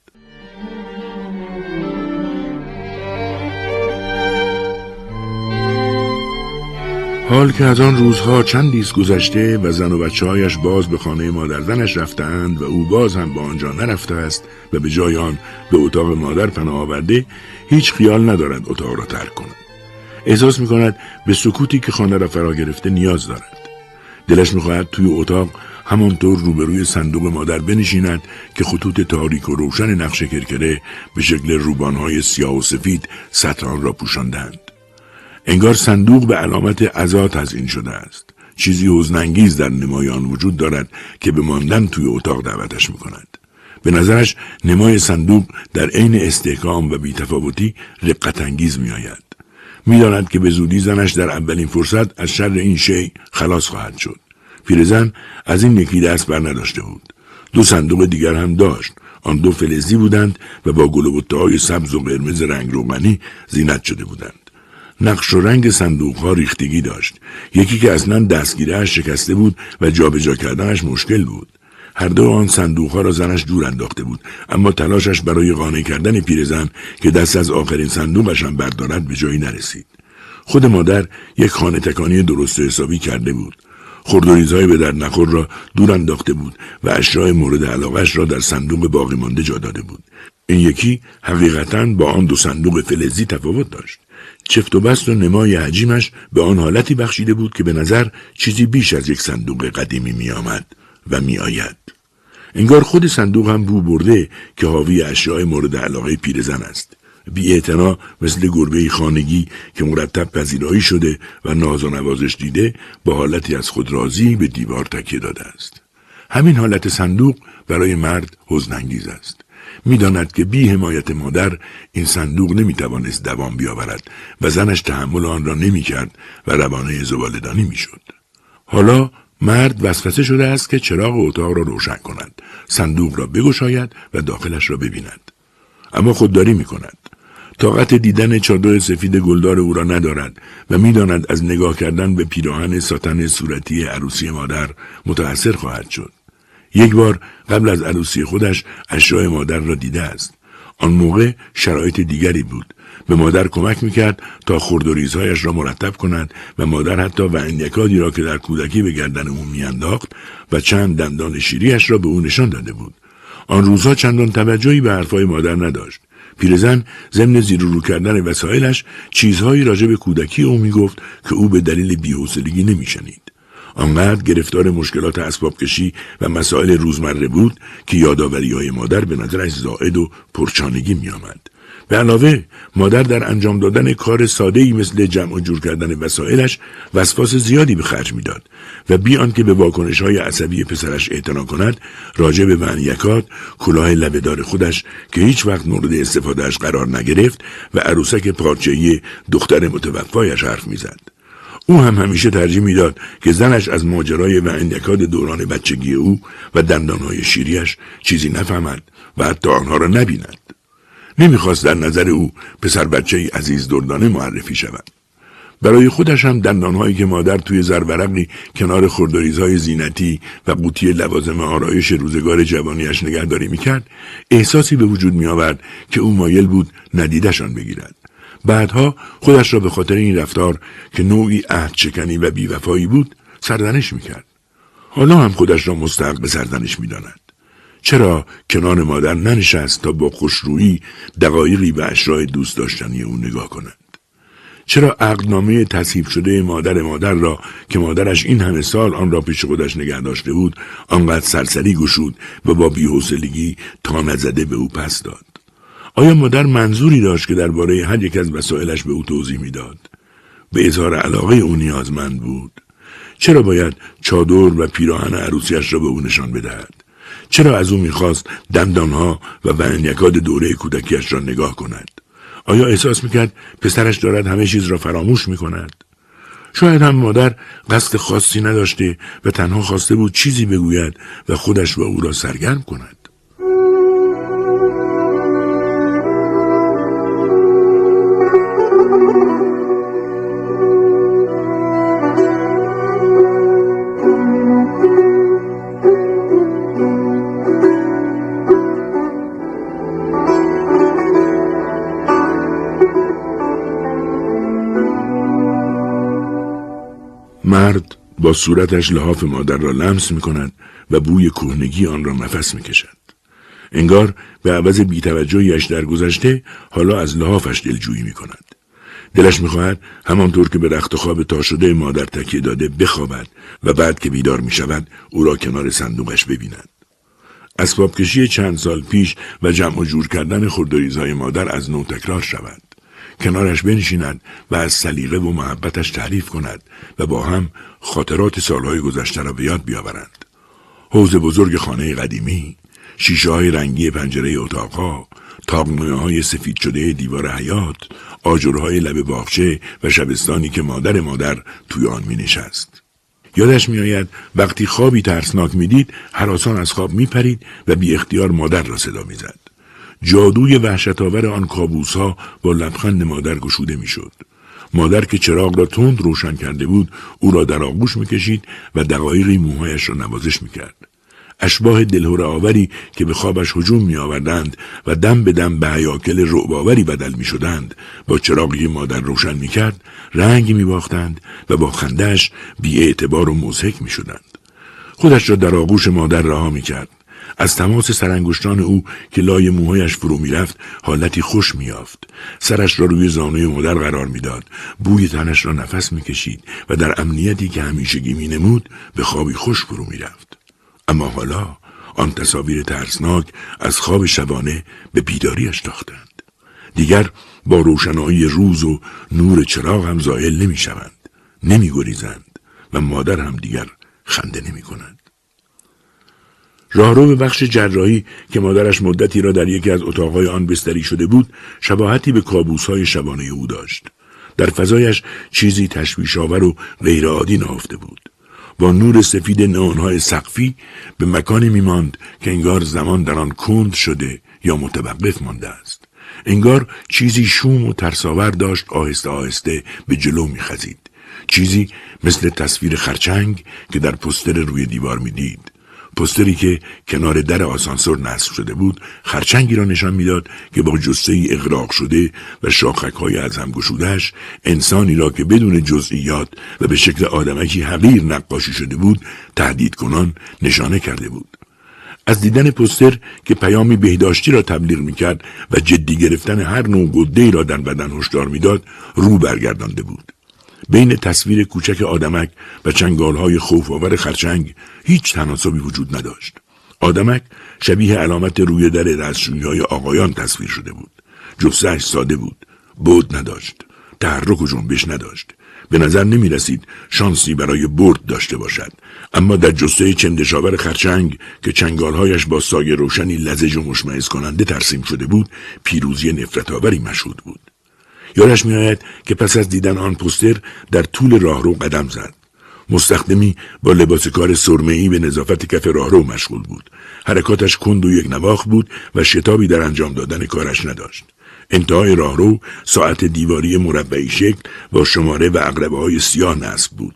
حال که از آن روزها چندیست گذشته و زن و بچه هایش باز به خانه مادر زنش رفتند و او باز هم به آنجا نرفته است و به جای آن به اتاق مادر پناه آورده هیچ خیال ندارد اتاق را ترک کند. احساس می کند به سکوتی که خانه را فرا گرفته نیاز دارد. دلش می‌خواهد توی اتاق همانطور روبروی صندوق مادر بنشیند که خطوط تاریک و روشن نقش کرکره به شکل روبانهای سیاه و سفید سطر را پوشاندند انگار صندوق به علامت عزا تزین شده است. چیزی حزنانگیز در نمایان وجود دارد که به ماندن توی اتاق دعوتش می‌کند. به نظرش نمای صندوق در عین استحکام و بیتفاوتی رقت انگیز میآید. می‌داند که به زودی زنش در اولین فرصت از شر این شی خلاص خواهد شد. پیرزن از این یکی دست بر نداشته بود. دو صندوق دیگر هم داشت. آن دو فلزی بودند و با گل سبز و قرمز رنگ روغنی زینت شده بودند. نقش و رنگ صندوق ها ریختگی داشت. یکی که اصلا دستگیرهش شکسته بود و جابجا کردنش مشکل بود. هر دو آن صندوق ها را زنش دور انداخته بود. اما تلاشش برای قانع کردن پیرزن که دست از آخرین صندوقش هم بردارد به جایی نرسید. خود مادر یک خانه تکانی درست و حسابی کرده بود. خردوریزهای به در نخور را دور انداخته بود و اشیاء مورد علاقش را در صندوق باقی مانده جا داده بود. این یکی حقیقتا با آن دو صندوق فلزی تفاوت داشت. چفت و بست و نمای عجیمش به آن حالتی بخشیده بود که به نظر چیزی بیش از یک صندوق قدیمی می آمد و می آید. انگار خود صندوق هم بو برده که حاوی اشیاء مورد علاقه پیرزن است. بی مثل گربه خانگی که مرتب پذیرایی شده و ناز و نوازش دیده با حالتی از خود راضی به دیوار تکیه داده است. همین حالت صندوق برای مرد حزنانگیز است. می‌داند که بی حمایت مادر این صندوق نمی‌توانست دوام بیاورد و زنش تحمل آن را نمی‌کرد و روانه زبالدانی می‌شد. حالا مرد وسوسه شده است که چراغ اتاق را روشن کند صندوق را بگشاید و داخلش را ببیند. اما خودداری می کند طاقت دیدن چادر سفید گلدار او را ندارد و می‌داند از نگاه کردن به پیراهن ساتن صورتی عروسی مادر متأثر خواهد شد. یک بار قبل از عروسی خودش اشیاء مادر را دیده است. آن موقع شرایط دیگری بود. به مادر کمک می‌کرد تا خردوریزهایش را مرتب کند و مادر حتی و اندیکادی را که در کودکی به گردن او میانداخت و چند دندان شیریش را به او نشان داده بود. آن روزها چندان توجهی به حرفهای مادر نداشت. پیرزن ضمن زیر رو کردن وسایلش چیزهایی راجع به کودکی او می‌گفت که او به دلیل بیحوصلگی نمیشنید. آنقدر گرفتار مشکلات اسباب کشی و مسائل روزمره بود که یادآوری های مادر به نظرش زائد و پرچانگی می آمد. به علاوه مادر در انجام دادن کار ساده ای مثل جمع و جور کردن وسایلش وسواس زیادی به خرج می‌داد و بی آنکه به واکنش های عصبی پسرش اعتنا کند راجع به ونیکات کلاه لبهدار خودش که هیچ وقت مورد استفادهش قرار نگرفت و عروسک پارچه‌ای دختر متوفایش حرف می‌زد او هم همیشه ترجیح می‌داد که زنش از ماجرای و اندکاد دوران بچگی او و دندانهای شیریش چیزی نفهمد و حتی آنها را نبیند. نمی‌خواست در نظر او پسر بچه عزیز دردانه معرفی شود. برای خودش هم دندانهایی که مادر توی زرورقی کنار خرداریزهای زینتی و قوطی لوازم آرایش روزگار جوانیش نگهداری می‌کرد احساسی به وجود میآورد که او مایل بود ندیدشان بگیرد بعدها خودش را به خاطر این رفتار که نوعی عهد شکنی و بیوفایی بود سرزنش می‌کرد. حالا هم خودش را مستحق به سرزنش می‌داند. چرا کنار مادر ننشست تا با خوشرویی دقایقی به اشرای دوست داشتنی او نگاه کند؟ چرا عقدنامه تصحیب شده مادر مادر را که مادرش این همه سال آن را پیش خودش نگه داشته بود آنقدر سرسری گشود و با بیحوصلگی تا نزده به او پس داد آیا مادر منظوری داشت که درباره هر یک از وسایلش به او توضیح می‌داد؟ به اظهار علاقه او نیازمند بود. چرا باید چادر و پیراهن عروسیش را به او نشان بدهد؟ چرا از او می‌خواست دندانها و ونیکاد دوره کودکیش را نگاه کند؟ آیا احساس می‌کرد پسرش دارد همه چیز را فراموش می‌کند؟ شاید هم مادر قصد خاصی نداشته و تنها خواسته بود چیزی بگوید و خودش و او را سرگرم کند. مرد با صورتش لحاف مادر را لمس می کند و بوی کهنگی آن را نفس می کشد. انگار به عوض بیتوجهیش در گذشته حالا از لحافش دلجویی می کند. دلش می‌خواهد همانطور که به رخت خواب تا مادر تکیه داده بخوابد و بعد که بیدار می شود او را کنار صندوقش ببیند. اسباب کشی چند سال پیش و جمع جور کردن خرداریزهای مادر از نو تکرار شود. کنارش بنشیند و از سلیقه و محبتش تعریف کند و با هم خاطرات سالهای گذشته را به یاد بیاورند. حوز بزرگ خانه قدیمی، شیشه های رنگی پنجره اتاقها، تاقنویه های سفید شده دیوار حیات، آجرهای لب باغچه و شبستانی که مادر مادر توی آن می نشست. یادش میآید وقتی خوابی ترسناک می‌دید حراسان از خواب میپرید و بی اختیار مادر را صدا می‌زد. جادوی وحشتآور آن کابوس ها با لبخند مادر گشوده می‌شد. مادر که چراغ را تند روشن کرده بود او را در آغوش می‌کشید و دقایقی موهایش را نوازش می‌کرد اشباه دلهور آوری که به خوابش هجوم می و دم به دم به حیاکل رعباوری بدل می شدند با چراغی مادر روشن می کرد رنگ می باختند و با خندش بی اعتبار و موزهک می شدند. خودش را در آغوش مادر رها می کرد از تماس سرانگشتان او که لای موهایش فرو می‌رفت حالتی خوش میافت. سرش را روی زانوی مادر قرار می‌داد. بوی تنش را نفس می‌کشید و در امنیتی که همیشگی مینمود به خوابی خوش فرو می‌رفت. اما حالا آن تصاویر ترسناک از خواب شبانه به بیداریش تاختند. دیگر با روشنایی روز و نور چراغ هم زائل نمی‌شوند نمیگریزند و مادر هم دیگر خنده نمی راهرو به بخش جراحی که مادرش مدتی را در یکی از اتاقهای آن بستری شده بود شباهتی به کابوسهای شبانه او داشت. در فضایش چیزی تشویشآور و غیرعادی نهفته بود. با نور سفید نانهای سقفی به مکانی میماند که انگار زمان در آن کند شده یا متوقف مانده است. انگار چیزی شوم و ترساور داشت آهسته آهسته به جلو میخزید. چیزی مثل تصویر خرچنگ که در پستر روی دیوار می‌دید. پستری که کنار در آسانسور نصب شده بود خرچنگی را نشان می‌داد که با جسه اغراق شده و شاخک های از هم گشودش انسانی را که بدون جزئیات و به شکل آدمکی حقیر نقاشی شده بود تهدید کنان نشانه کرده بود. از دیدن پستر که پیامی بهداشتی را تبلیغ می‌کرد و جدی گرفتن هر نوع گده را در بدن هشدار می‌داد رو برگردانده بود. بین تصویر کوچک آدمک و چنگالهای خوفآور خرچنگ هیچ تناسبی وجود نداشت. آدمک شبیه علامت روی در دستشویی های آقایان تصویر شده بود. جسهش ساده بود. بود نداشت. تحرک و جنبش نداشت. به نظر نمی رسید شانسی برای برد داشته باشد. اما در جسه چندشاور خرچنگ که چنگالهایش با سایه روشنی لزج و مشمعز کننده ترسیم شده بود پیروزی نفرت آوری مشهود بود. یادش میآید که پس از دیدن آن پوستر در طول راهرو قدم زد. مستخدمی با لباس کار سرمهای به نظافت کف راهرو مشغول بود. حرکاتش کند و یک نواخ بود و شتابی در انجام دادن کارش نداشت. انتهای راهرو ساعت دیواری مربعی شکل با شماره و اقربه های سیاه نصب بود.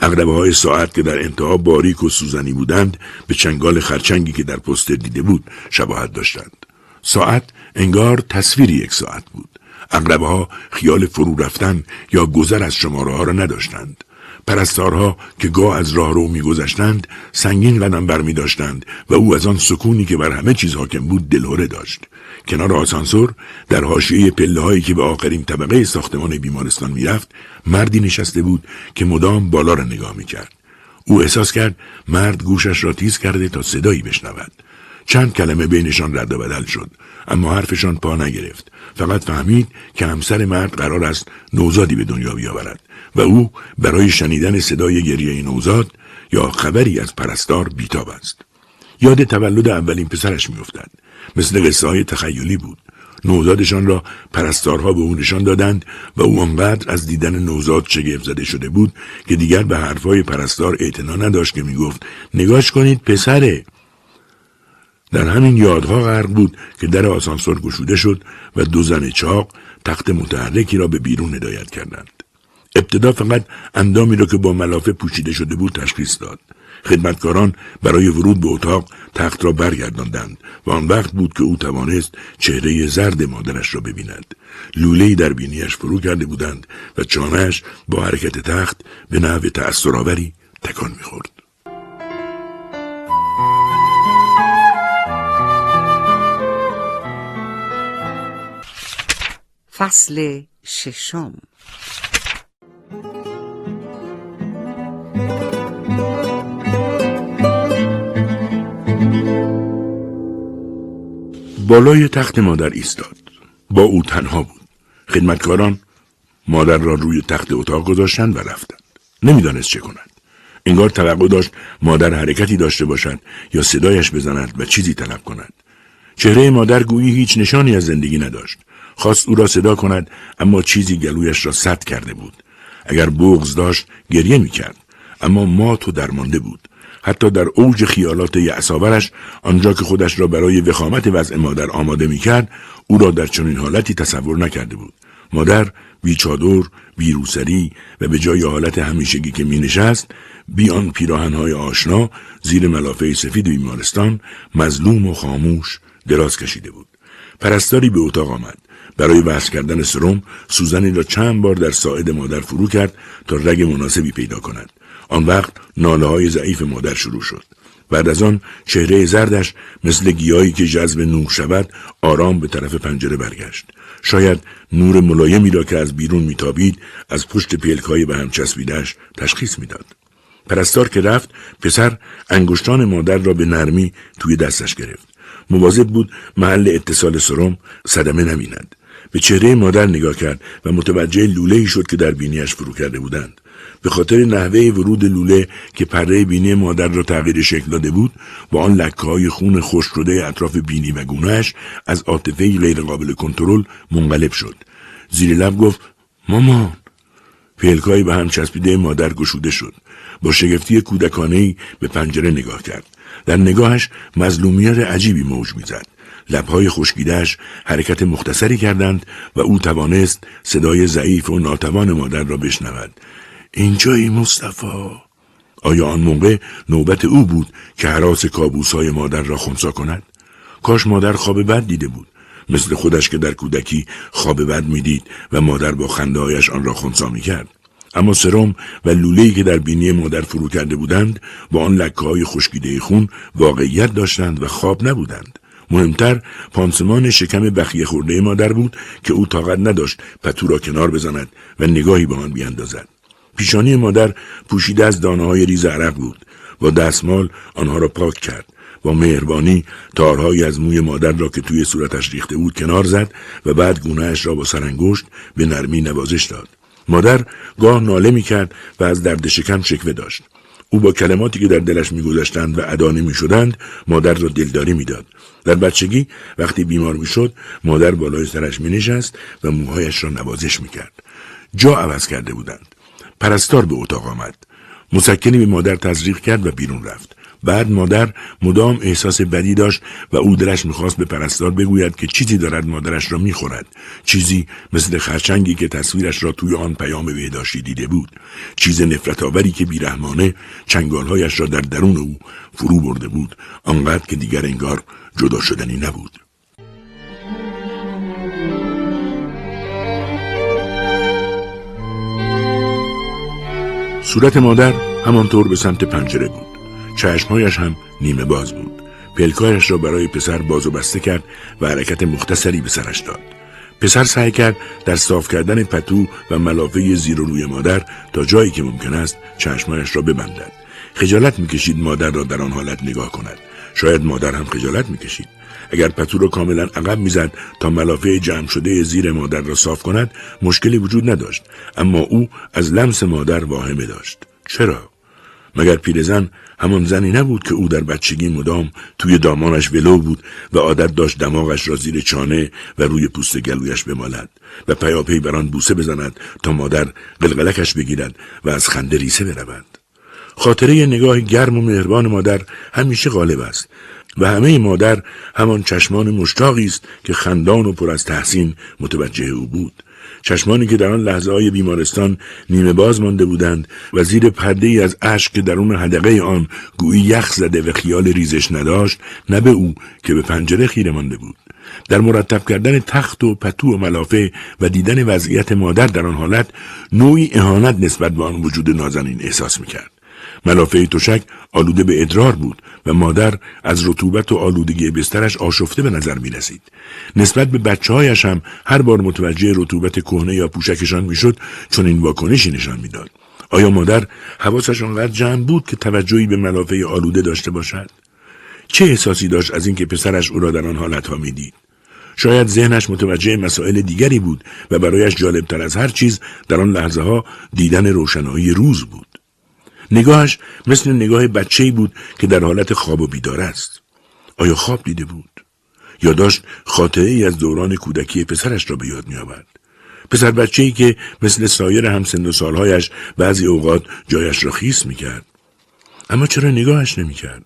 اقربه های ساعت که در انتها باریک و سوزنی بودند به چنگال خرچنگی که در پستر دیده بود شباهت داشتند. ساعت انگار تصویری یک ساعت بود. اغلبه ها خیال فرو رفتن یا گذر از شماره ها را نداشتند. پرستارها که گاه از راه رو میگذشتند سنگین قدم بر می داشتند و او از آن سکونی که بر همه چیز حاکم بود دلهوره داشت. کنار آسانسور در حاشیه پله هایی که به آخرین طبقه ساختمان بیمارستان می‌رفت مردی نشسته بود که مدام بالا را نگاه می‌کرد. او احساس کرد مرد گوشش را تیز کرده تا صدایی بشنود. چند کلمه بینشان رد و بدل شد. اما حرفشان پا نگرفت. فقط فهمید که همسر مرد قرار است نوزادی به دنیا بیاورد و او برای شنیدن صدای گریه نوزاد یا خبری از پرستار بیتاب است. یاد تولد اولین پسرش میافتد. مثل قصه های تخیلی بود. نوزادشان را پرستارها به او نشان دادند و او آنقدر از دیدن نوزاد شگفت زده شده بود که دیگر به حرفهای پرستار اعتنا نداشت که می‌گفت نگاش کنید پسره. در همین یادها غرق بود که در آسانسور گشوده شد و دو زن چاق تخت متحرکی را به بیرون هدایت کردند. ابتدا فقط اندامی را که با ملافه پوشیده شده بود تشخیص داد. خدمتکاران برای ورود به اتاق تخت را برگرداندند و آن وقت بود که او توانست چهره زرد مادرش را ببیند. لولهی در بینیش فرو کرده بودند و چانهش با حرکت تخت به نحو تأثرآوری تکان می‌خورد. فصل ششم. بالای تخت مادر ایستاد. با او تنها بود. خدمتکاران مادر را روی تخت اتاق گذاشتند و رفتند. نمی‌دانست چه کند. انگار توقع داشت مادر حرکتی داشته باشد یا صدایش بزند و چیزی طلب کند. چهره مادر گویی هیچ نشانی از زندگی نداشت. خواست او را صدا کند اما چیزی گلویش را سد کرده بود. اگر بغز داشت گریه می‌کرد. اما مات و درمانده بود. حتی در اوج خیالات یعصاورش آنجا که خودش را برای وخامت وضع مادر آماده می‌کرد او را در چنین حالتی تصور نکرده بود. مادر بی چادر بی روسری و به جای حالت همیشگی که می نشست بی آن پیراهنهای آشنا زیر ملافه سفید بیمارستان مظلوم و خاموش دراز کشیده بود. پرستاری به اتاق آمد. برای وصل کردن سرم سوزنی را چند بار در ساعد مادر فرو کرد تا رگ مناسبی پیدا کند. آن وقت ناله های ضعیف مادر شروع شد. بعد از آن چهره زردش مثل گیاهی که جذب نور شود آرام به طرف پنجره برگشت. شاید نور ملایمی را که از بیرون میتابید از پشت پیلکای به هم چسبیدش تشخیص می‌داد. پرستار که رفت پسر انگشتان مادر را به نرمی توی دستش گرفت. مواظب بود محل اتصال سرم صدمه نمیند به چهره مادر نگاه کرد و متوجه لوله ای شد که در بینیش فرو کرده بودند. به خاطر نحوه ورود لوله که پره بینی مادر را تغییر شکل داده بود با آن لکه های خون خوش شده اطراف بینی و گونهش از عاطفه غیر قابل کنترل منقلب شد. زیر لب گفت مامان. پلکایی به هم چسبیده مادر گشوده شد. با شگفتی کودکانه به پنجره نگاه کرد. در نگاهش مظلومیت عجیبی موج می‌زد. لبهای خشکیدهش حرکت مختصری کردند و او توانست صدای ضعیف و ناتوان مادر را بشنود. اینجایی مصطفا آیا آن موقع نوبت او بود که حراس کابوسهای مادر را خونسا کند؟ کاش مادر خواب بد دیده بود. مثل خودش که در کودکی خواب بد می‌دید و مادر با خنده آن را خونسا می‌کرد. اما سرم و لوله‌ای که در بینی مادر فرو کرده بودند با آن لکه های خشکیده خون واقعیت داشتند و خواب نبودند. مهمتر پانسمان شکم بخیه خورده مادر بود که او طاقت نداشت پتو را کنار بزند و نگاهی به آن بیاندازد پیشانی مادر پوشیده از دانه های ریز عرق بود. با دستمال آنها را پاک کرد. با مهربانی تارهایی از موی مادر را که توی صورتش ریخته بود کنار زد و بعد گونهش را با سرانگشت به نرمی نوازش داد. مادر گاه ناله می کرد و از درد شکم شکوه داشت. او با کلماتی که در دلش میگذشتند و ادانه می‌شدند مادر را دلداری می‌داد. در بچگی وقتی بیمار می‌شد مادر بالای سرش مینشست و موهایش را نوازش می‌کرد. جا عوض کرده بودند. پرستار به اتاق آمد. مسکنی به مادر تزریق کرد و بیرون رفت. بعد مادر مدام احساس بدی داشت و او دلش می‌خواست به پرستار بگوید که چیزی دارد مادرش را می‌خورد. چیزی مثل خرچنگی که تصویرش را توی آن پیام بهداشتی دیده بود. چیز نفرت آوری که بیرحمانه چنگالهایش را در درون او فرو برده بود. آنقدر که دیگر انگار جدا شدنی نبود. صورت مادر همانطور به سمت پنجره بود. چشمهایش هم نیمه باز بود. پلکایش را برای پسر باز و بسته کرد و حرکت مختصری به سرش داد. پسر سعی کرد در صاف کردن پتو و ملافه زیر و روی مادر تا جایی که ممکن است چشمهایش را ببندد. خجالت می‌کشید مادر را در آن حالت نگاه کند. شاید مادر هم خجالت می‌کشید. اگر پتو را کاملا عقب می‌زد تا ملافه جمع شده زیر مادر را صاف کند مشکلی وجود نداشت. اما او از لمس مادر واهمه داشت. چرا؟ مگر پیرزن همان زنی نبود که او در بچگی مدام توی دامانش ولو بود و عادت داشت دماغش را زیر چانه و روی پوست گلویش بمالد و پیاپی بر آن بوسه بزند تا مادر قلقلکش بگیرد و از خنده ریسه برود. خاطره نگاه گرم و مهربان مادر همیشه غالب است و همه مادر همان چشمان مشتاقی است که خندان و پر از تحسین متوجه او بود. چشمانی که در آن لحظه های بیمارستان نیمه باز مانده بودند و زیر پرده ای از اشک که درون حدقه آن گویی یخ زده و خیال ریزش نداشت نه به او که به پنجره خیره مانده بود. در مرتب کردن تخت و پتو و ملافه و دیدن وضعیت مادر در آن حالت نوعی اهانت نسبت به آن وجود نازنین احساس می‌کرد. ملافه تشک آلوده به ادرار بود و مادر از رطوبت و آلودگی بسترش آشفته به نظر می رسید. نسبت به بچه هایش هم هر بار متوجه رطوبت کهنه یا پوشکشان می‌شد چون این واکنشی نشان می‌داد. آیا مادر حواسش آنقدر جمع بود که توجهی به ملافه آلوده داشته باشد؟ چه احساسی داشت از اینکه پسرش او را در آن حالتها می‌دید؟ شاید ذهنش متوجه مسائل دیگری بود و برایش جالبتر از هر چیز در آن لحظه ها دیدن روشنایی روز بود. نگاهش مثل نگاه بچه‌ای بود که در حالت خواب و بیدار است. آیا خواب دیده بود؟ یا داشت خاطره ای از دوران کودکی پسرش را به یاد می آورد. پسر بچه ای که مثل سایر همسن و سالهایش بعضی اوقات جایش را خیس می کرد. اما چرا نگاهش نمی کرد؟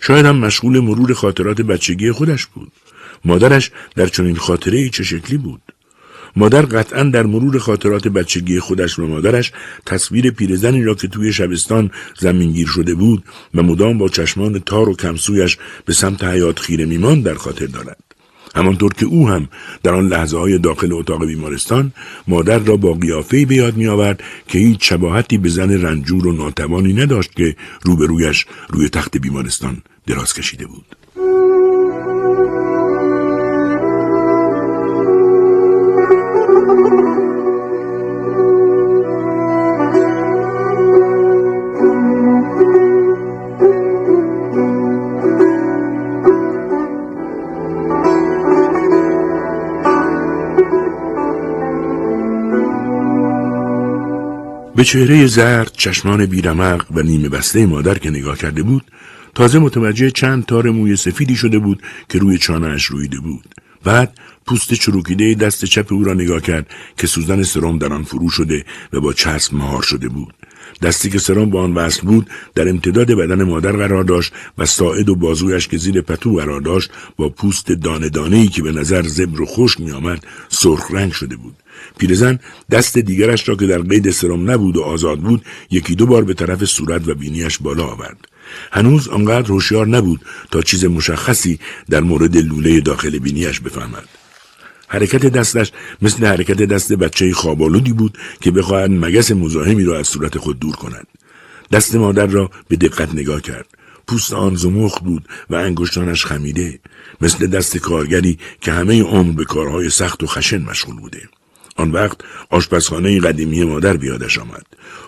شاید هم مشغول مرور خاطرات بچگی خودش بود. مادرش در چنین خاطره ای چه شکلی بود؟ مادر قطعا در مرور خاطرات بچگی خودش و مادرش تصویر پیرزنی را که توی شبستان زمینگیر شده بود و مدام با چشمان تار و کمسویش به سمت حیات خیره میمان در خاطر دارد. همانطور که او هم در آن لحظه های داخل اتاق بیمارستان مادر را با قیافه‌ای به یاد می آورد که هیچ شباهتی به زن رنجور و ناتوانی نداشت که روبرویش روی تخت بیمارستان دراز کشیده بود. به چهره زرد چشمان بیرمق و نیمه بسته مادر که نگاه کرده بود تازه متوجه چند تار موی سفیدی شده بود که روی چانهاش رویده بود. بعد پوست چروکیده دست چپ او را نگاه کرد که سوزن سرم در آن فرو شده و با چسب مهار شده بود. دستی که سرم با آن وصل بود در امتداد بدن مادر قرار داشت و ساعد و بازویش که زیر پتو قرار داشت با پوست دانه دانه ای که به نظر زبر و خشک می آمد سرخ رنگ شده بود. پیرزن دست دیگرش را که در قید سرم نبود و آزاد بود یکی دو بار به طرف صورت و بینیش بالا آورد. هنوز آنقدر هوشیار نبود تا چیز مشخصی در مورد لوله داخل بینیش بفهمد. حرکت دستش مثل حرکت دست بچه خوابالودی بود که بخواهد مگس مزاحمی را از صورت خود دور کند. دست مادر را به دقت نگاه کرد. پوست آن زمخت بود و انگشتانش خمیده مثل دست کارگری که همه عمر به کارهای سخت و خشن مشغول بوده. آن وقت آشپزخانه قدیمی مادر بیادش آمد.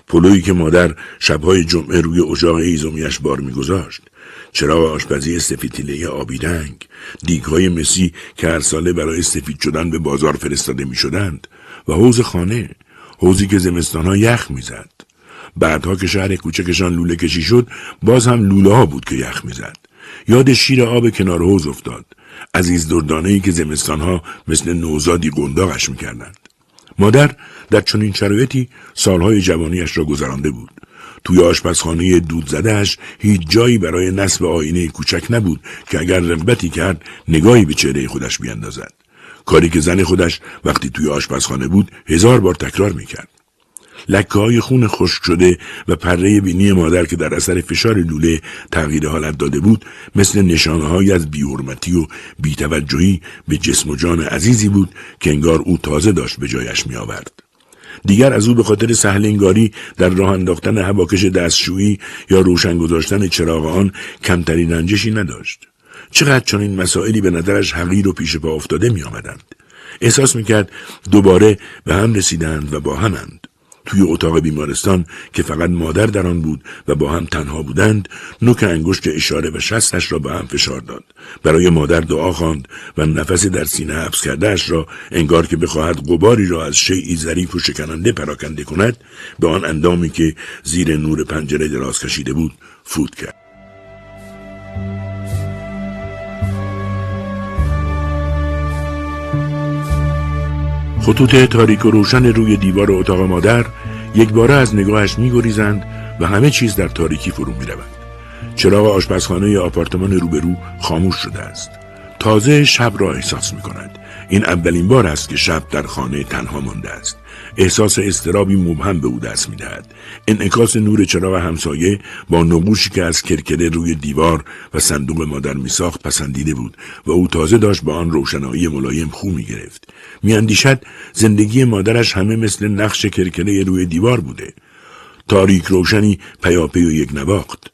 پلویی که مادر شبهای جمعه روی اجاق ایزومیش بار میگذاشت. چراغ آشپزی سفیتیله آبی رنگ دیگهای مسی که هر ساله برای سفید شدن به بازار فرستاده می شدند و حوز خانه حوزی که زمستانها یخ می‌زد. بعدها که شهر کوچکشان لوله کشی شد باز هم لوله ها بود که یخ می‌زد. یاد شیر آب کنار حوز افتاد. عزیز دردانه ای که زمستانها مثل نوزادی گنداغش می‌کردند. مادر در چنین شرایطی سالهای جوانیش را گذرانده بود. توی آشپزخانه دود زدهش هیچ جایی برای نصب آینه کوچک نبود که اگر رغبتی کرد نگاهی به چهره خودش بیاندازد. کاری که زن خودش وقتی توی آشپزخانه بود هزار بار تکرار می‌کرد. لکه های خون خشک شده و پره بینی مادر که در اثر فشار لوله تغییر حالت داده بود مثل نشانه از بیورمتی و بیتوجهی به جسم و جان عزیزی بود که انگار او تازه داشت به جایش می آورد. دیگر از او به خاطر سهلنگاری در راه انداختن هواکش دستشویی یا روشن گذاشتن چراغ آن کمترین رنجشی نداشت. چقدر چنین مسائلی به نظرش حقیر و پیش پا افتاده می آمدند. احساس می کرد دوباره به هم رسیدند و با همند. توی اتاق بیمارستان که فقط مادر در آن بود و با هم تنها بودند نوک انگشت اشاره و شستش را به هم فشار داد. برای مادر دعا خواند و نفس در سینه حبس کردهاش را انگار که بخواهد غباری را از شیعی ظریف و شکننده پراکنده کند به آن اندامی که زیر نور پنجره دراز کشیده بود فوت کرد. خطوط تاریک و روشن روی دیوار اتاق مادر یک باره از نگاهش میگریزند و همه چیز در تاریکی فرو می‌روند. چراغ آشپزخانه آپارتمان روبرو خاموش شده است. تازه شب را احساس می کند این اولین بار است که شب در خانه تنها مانده است. احساس استرابی مبهم به او دست می‌دهد. انعکاس نور چراغ همسایه با نقوشی که از کرکره روی دیوار و صندوق مادر میساخت پسندیده بود و او تازه داشت با آن روشنایی ملایم خو می‌گرفت. میاندیشد زندگی مادرش همه مثل نقش کرکره روی دیوار بوده. تاریک روشنی پیاپی و یک نواخت.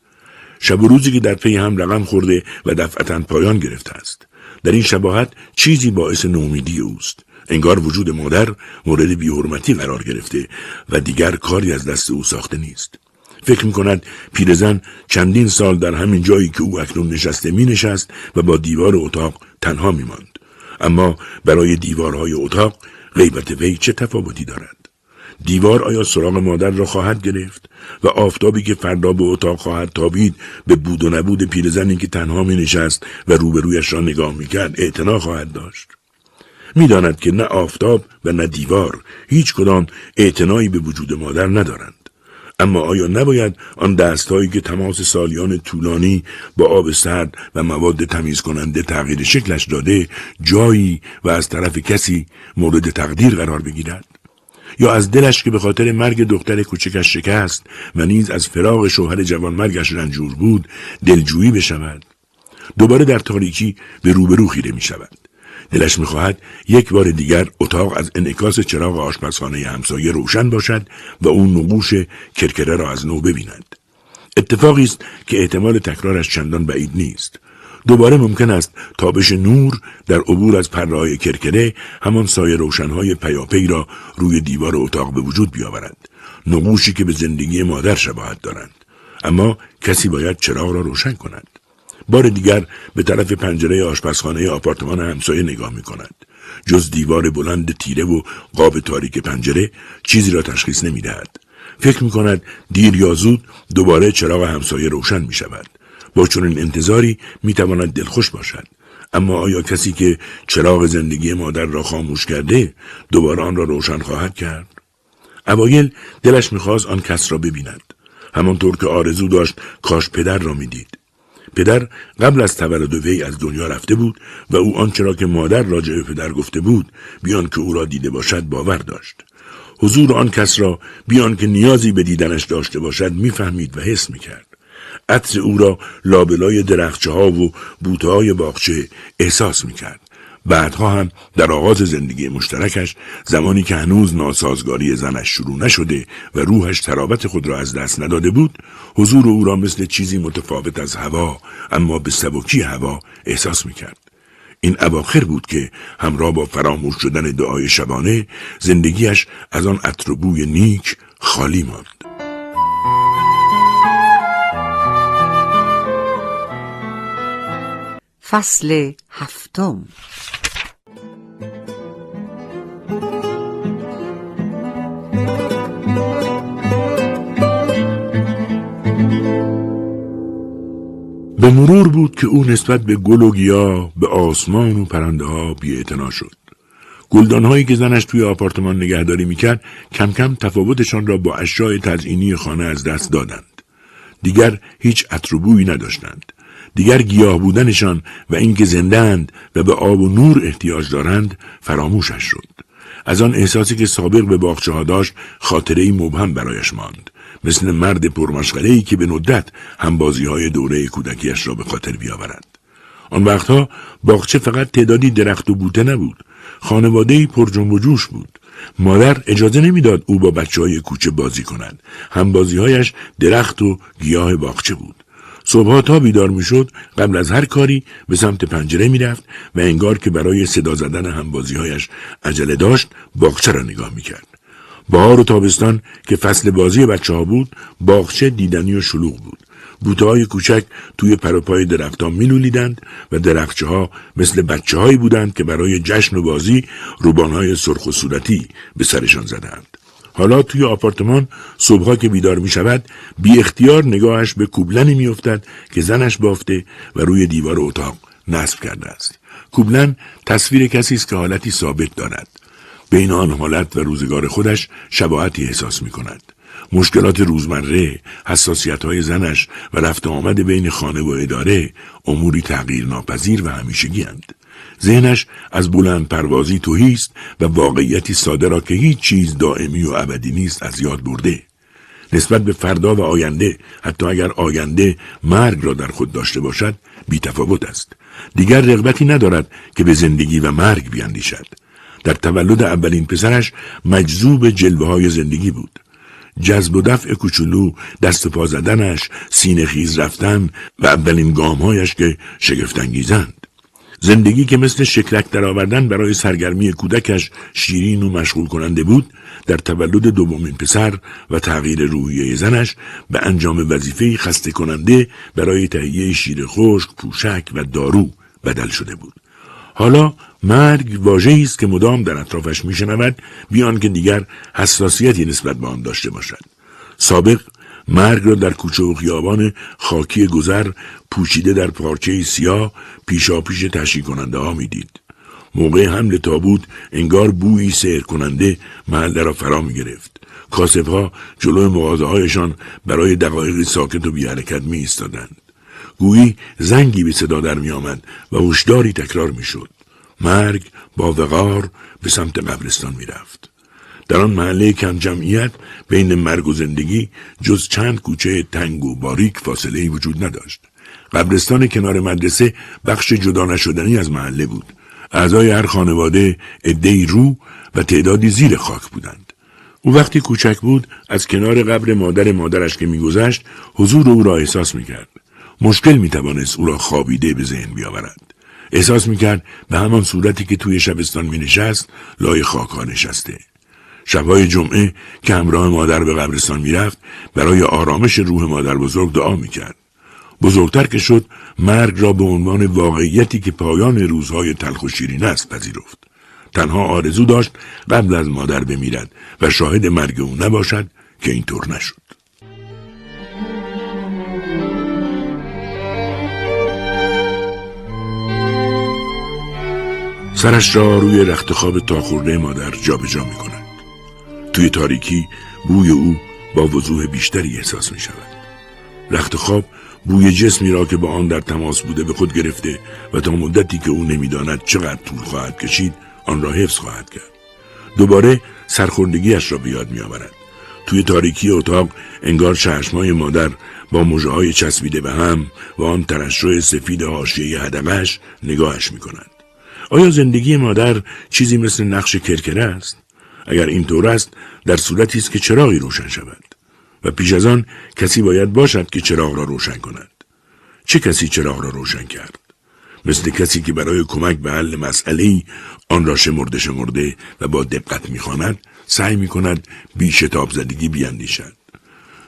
شب و روزی که در پی هم رقم خورده و دفعتا پایان گرفته است. در این شباهت چیزی باعث نومیدی اوست. انگار وجود مادر مورد بیحرمتی قرار گرفته و دیگر کاری از دست او ساخته نیست فکر می کند پیرزن چندین سال در همین جایی که او اکنون نشسته می نشست و با دیوار اتاق تنها می ماند. اما برای دیوارهای اتاق غیبت وی چه تفاوتی دارد؟ دیوار آیا سراغ مادر را خواهد گرفت و آفتابی که فردا به اتاق خواهد تابید به بود و نبود پیرزنی که تنها می نشست و روبرویش را نگاه می کرد اعتنا خواهد داشت می‌داند که نه آفتاب و نه دیوار هیچ کدام اعتنایی به وجود مادر ندارند. اما آیا نباید آن دستهایی که تماس سالیان طولانی با آب سرد و مواد تمیز کننده تغییر شکلش داده جایی و از طرف کسی مورد تقدیر قرار بگیرد؟ یا از دلش که به خاطر مرگ دختر کوچکش شکست و نیز از فراغ شوهر جوانمرگش رنجور بود دلجویی بشود. دوباره در تاریکی به روبرو خیره می شود دلش می‌خواهد یک بار دیگر اتاق از انعکاس چراغ آشپزخانه همسایه روشن باشد و اون نقوش کرکره را از نو ببیند. اتفاقی است که احتمال تکرارش چندان بعید نیست. دوباره ممکن است تابش نور در عبور از پرهای کرکره همان سایه روشنهای پیاپی را روی دیوار اتاق به وجود بیاورد. نقوشی که به زندگی مادر شباهت دارند. اما کسی باید چراغ را روشن کند. بار دیگر به طرف پنجره آشپزخانه آپارتمان همسایه نگاه می کند. جز دیوار بلند تیره و قاب تاریک پنجره چیزی را تشخیص نمی دهد. فکر می کند دیر یا زود دوباره چراغ همسایه روشن می شود. با چنین انتظاری می تواند دلخوش باشد. اما آیا کسی که چراغ زندگی مادر را خاموش کرده دوباره آن را روشن خواهد کرد؟ اوایل دلش می‌خواست آن کس را ببیند همانطور که آرزو داشت کاش پدر را می‌دید پدر قبل از تولد وی از دنیا رفته بود و او آنچه را که مادر راجع به پدر گفته بود بیان که او را دیده باشد باور داشت. حضور آن کس را بیان که نیازی به دیدنش داشته باشد می‌فهمید و حس می‌کرد. عطر او را لابلای درخچه ها و بوته های باغچه احساس می‌کرد. بعدها هم در آغاز زندگی مشترکش زمانی که هنوز ناسازگاری زنش شروع نشده و روحش ترابت خود را از دست نداده بود حضور او را مثل چیزی متفاوت از هوا اما به سبکی هوا احساس می‌کرد. این اواخر بود که همراه با فراموش شدن دعای شبانه زندگیش از آن اطربوی نیک خالی ماند. فصل هفتم به مرور بود که او نسبت به گل و گیا به آسمان و پرنده ها بی شد. گلدانهایی که زنش توی آپارتمان نگهداری می‌کرد کم کم تفاوتشان را با اشیاء تزئینی خانه از دست دادند. دیگر هیچ اطروبویی نداشتند. دیگر گیاه بودنشان و اینکه زندند و به آب و نور احتیاج دارند فراموشش شد. از آن احساسی که سابق به باغچه ها داشت خاطره مبهم برایش ماند. مثل مرد پرمشغله ای که به ندت همبازی های دوره کودکیش را به خاطر بیاورد. آن وقتها باغچه فقط تعدادی درخت و بوته نبود. خانواده پر جنب و جوش بود. مادر اجازه نمی‌داد او با بچه های کوچه بازی کند. همبازی هایش درخت و گیاه باغچه بود. صبحها تا بیدار می‌شد قبل از هر کاری به سمت پنجره می‌رفت و انگار که برای صدا زدن همبازیهایش عجله داشت باغچه را نگاه می‌کرد بهار و تابستان که فصل بازی بچه ها بود باغچه دیدنی و شلوغ بود بوته های کوچک توی پروپای درختان میلولیدند و درخچه ها مثل بچه هایی بودند که برای جشن و بازی روبانهای سرخ و صورتی به سرشان زدند. حالا توی آپارتمان صبحها که بیدار می شود بی اختیار نگاهش به کوبلنی می افتد که زنش بافته و روی دیوار اتاق نصب کرده است. کوبلن تصویر کسی است که حالتی ثابت دارد. بین آن حالت و روزگار خودش شباهتی احساس می کند. مشکلات روزمره، حساسیت های زنش و رفت آمد بین خانه و اداره اموری تغییر ناپذیر و همیشگی هند. ذهنش از بلند پروازی توهیست و واقعیتی ساده را که هیچ چیز دائمی و ابدی نیست از یاد برده. نسبت به فردا و آینده حتی اگر آینده مرگ را در خود داشته باشد بیتفاوت است. دیگر رغبتی ندارد که به زندگی و مرگ بیاندیشد. در تولد اولین پسرش مجذوب جلوه های زندگی بود. جذب و دفع کوچولو دست پا زدنش سینه خیز رفتن و اولین گامهایش که شگفتانگیزند زندگی که مثل شکلک درآوردن برای سرگرمی کودکش شیرین و مشغول کننده بود در تولد دومین پسر و تغییر روحیه زنش به انجام وظیفه خسته کننده برای تهیه شیر خشک، پوشک و دارو بدل شده بود. حالا مرگ واژه‌ای است که مدام در اطرافش میشنود بیان که دیگر حساسیتی نسبت به آن داشته باشد. سابق مرگ را در کوچه و خیابان خاکی گذر پوشیده در پارچه سیاه پیشا پیش تشریح کننده ها می‌دید. موقع حمل تابوت انگار بویی سیر کننده محله را فرا می گرفت. کاسف ها جلو مغازه هایشان برای دقایق ساکت و بی حرکت می ایستادند. گویی زنگی به صدا در می آمد و هشداری تکرار می شد. مرگ با وقار به سمت قبرستان می رفت. در آن محله کم جمعیت بین مرگ و زندگی جز چند کوچه تنگ و باریک فاصله ای وجود نداشت. قبرستان کنار مدرسه بخش جدا نشدنی از محله بود. اعضای هر خانواده عدهای رو و تعدادی زیر خاک بودند. او وقتی کوچک بود از کنار قبر مادر مادرش که میگذشت حضور او را احساس می‌کرد. مشکل می‌توانست او را خوابیده به ذهن بیاورد. احساس می‌کرد به همان صورتی که توی شبستان مینشست لای خاک ها نشسته. شبهای جمعه که همراه مادر به قبرستان می‌رفت برای آرامش روح مادر بزرگ دعا می‌کرد. بزرگتر که شد مرگ را به عنوان واقعیتی که پایان روزهای تلخ و شیرین است پذیرفت. تنها آرزو داشت قبل از مادر بمیرد و شاهد مرگ او نباشد که اینطور نشد. سرش را روی رخت خواب تاخورده مادر جابجا می کند. توی تاریکی بوی او با وضوح بیشتری احساس می شود. رخت خواب بوی جسمی را که با آن در تماس بوده به خود گرفته و تا مدتی که او نمی‌داند چقدر طول خواهد کشید آن را حفظ خواهد کرد دوباره سرخوردگیش را به یاد میآورد توی تاریکی اتاق انگار چشمای مادر با مژه های چسبیده به هم و آن ترشح سفید حاشیه هدمش نگاهش می کند. آیا زندگی مادر چیزی مثل نقش کرکره است؟ اگر اینطور است در صورتی است که چراغی روشن شود و پیش از آن کسی باید باشد که چراغ را روشن کند. چه کسی چراغ را روشن کرد؟ مثل کسی که برای کمک به حل مسئله آن را شمرده شمرده و با دقت می‌خواند سعی می کند بی شتاب زدگی بیاندیشد.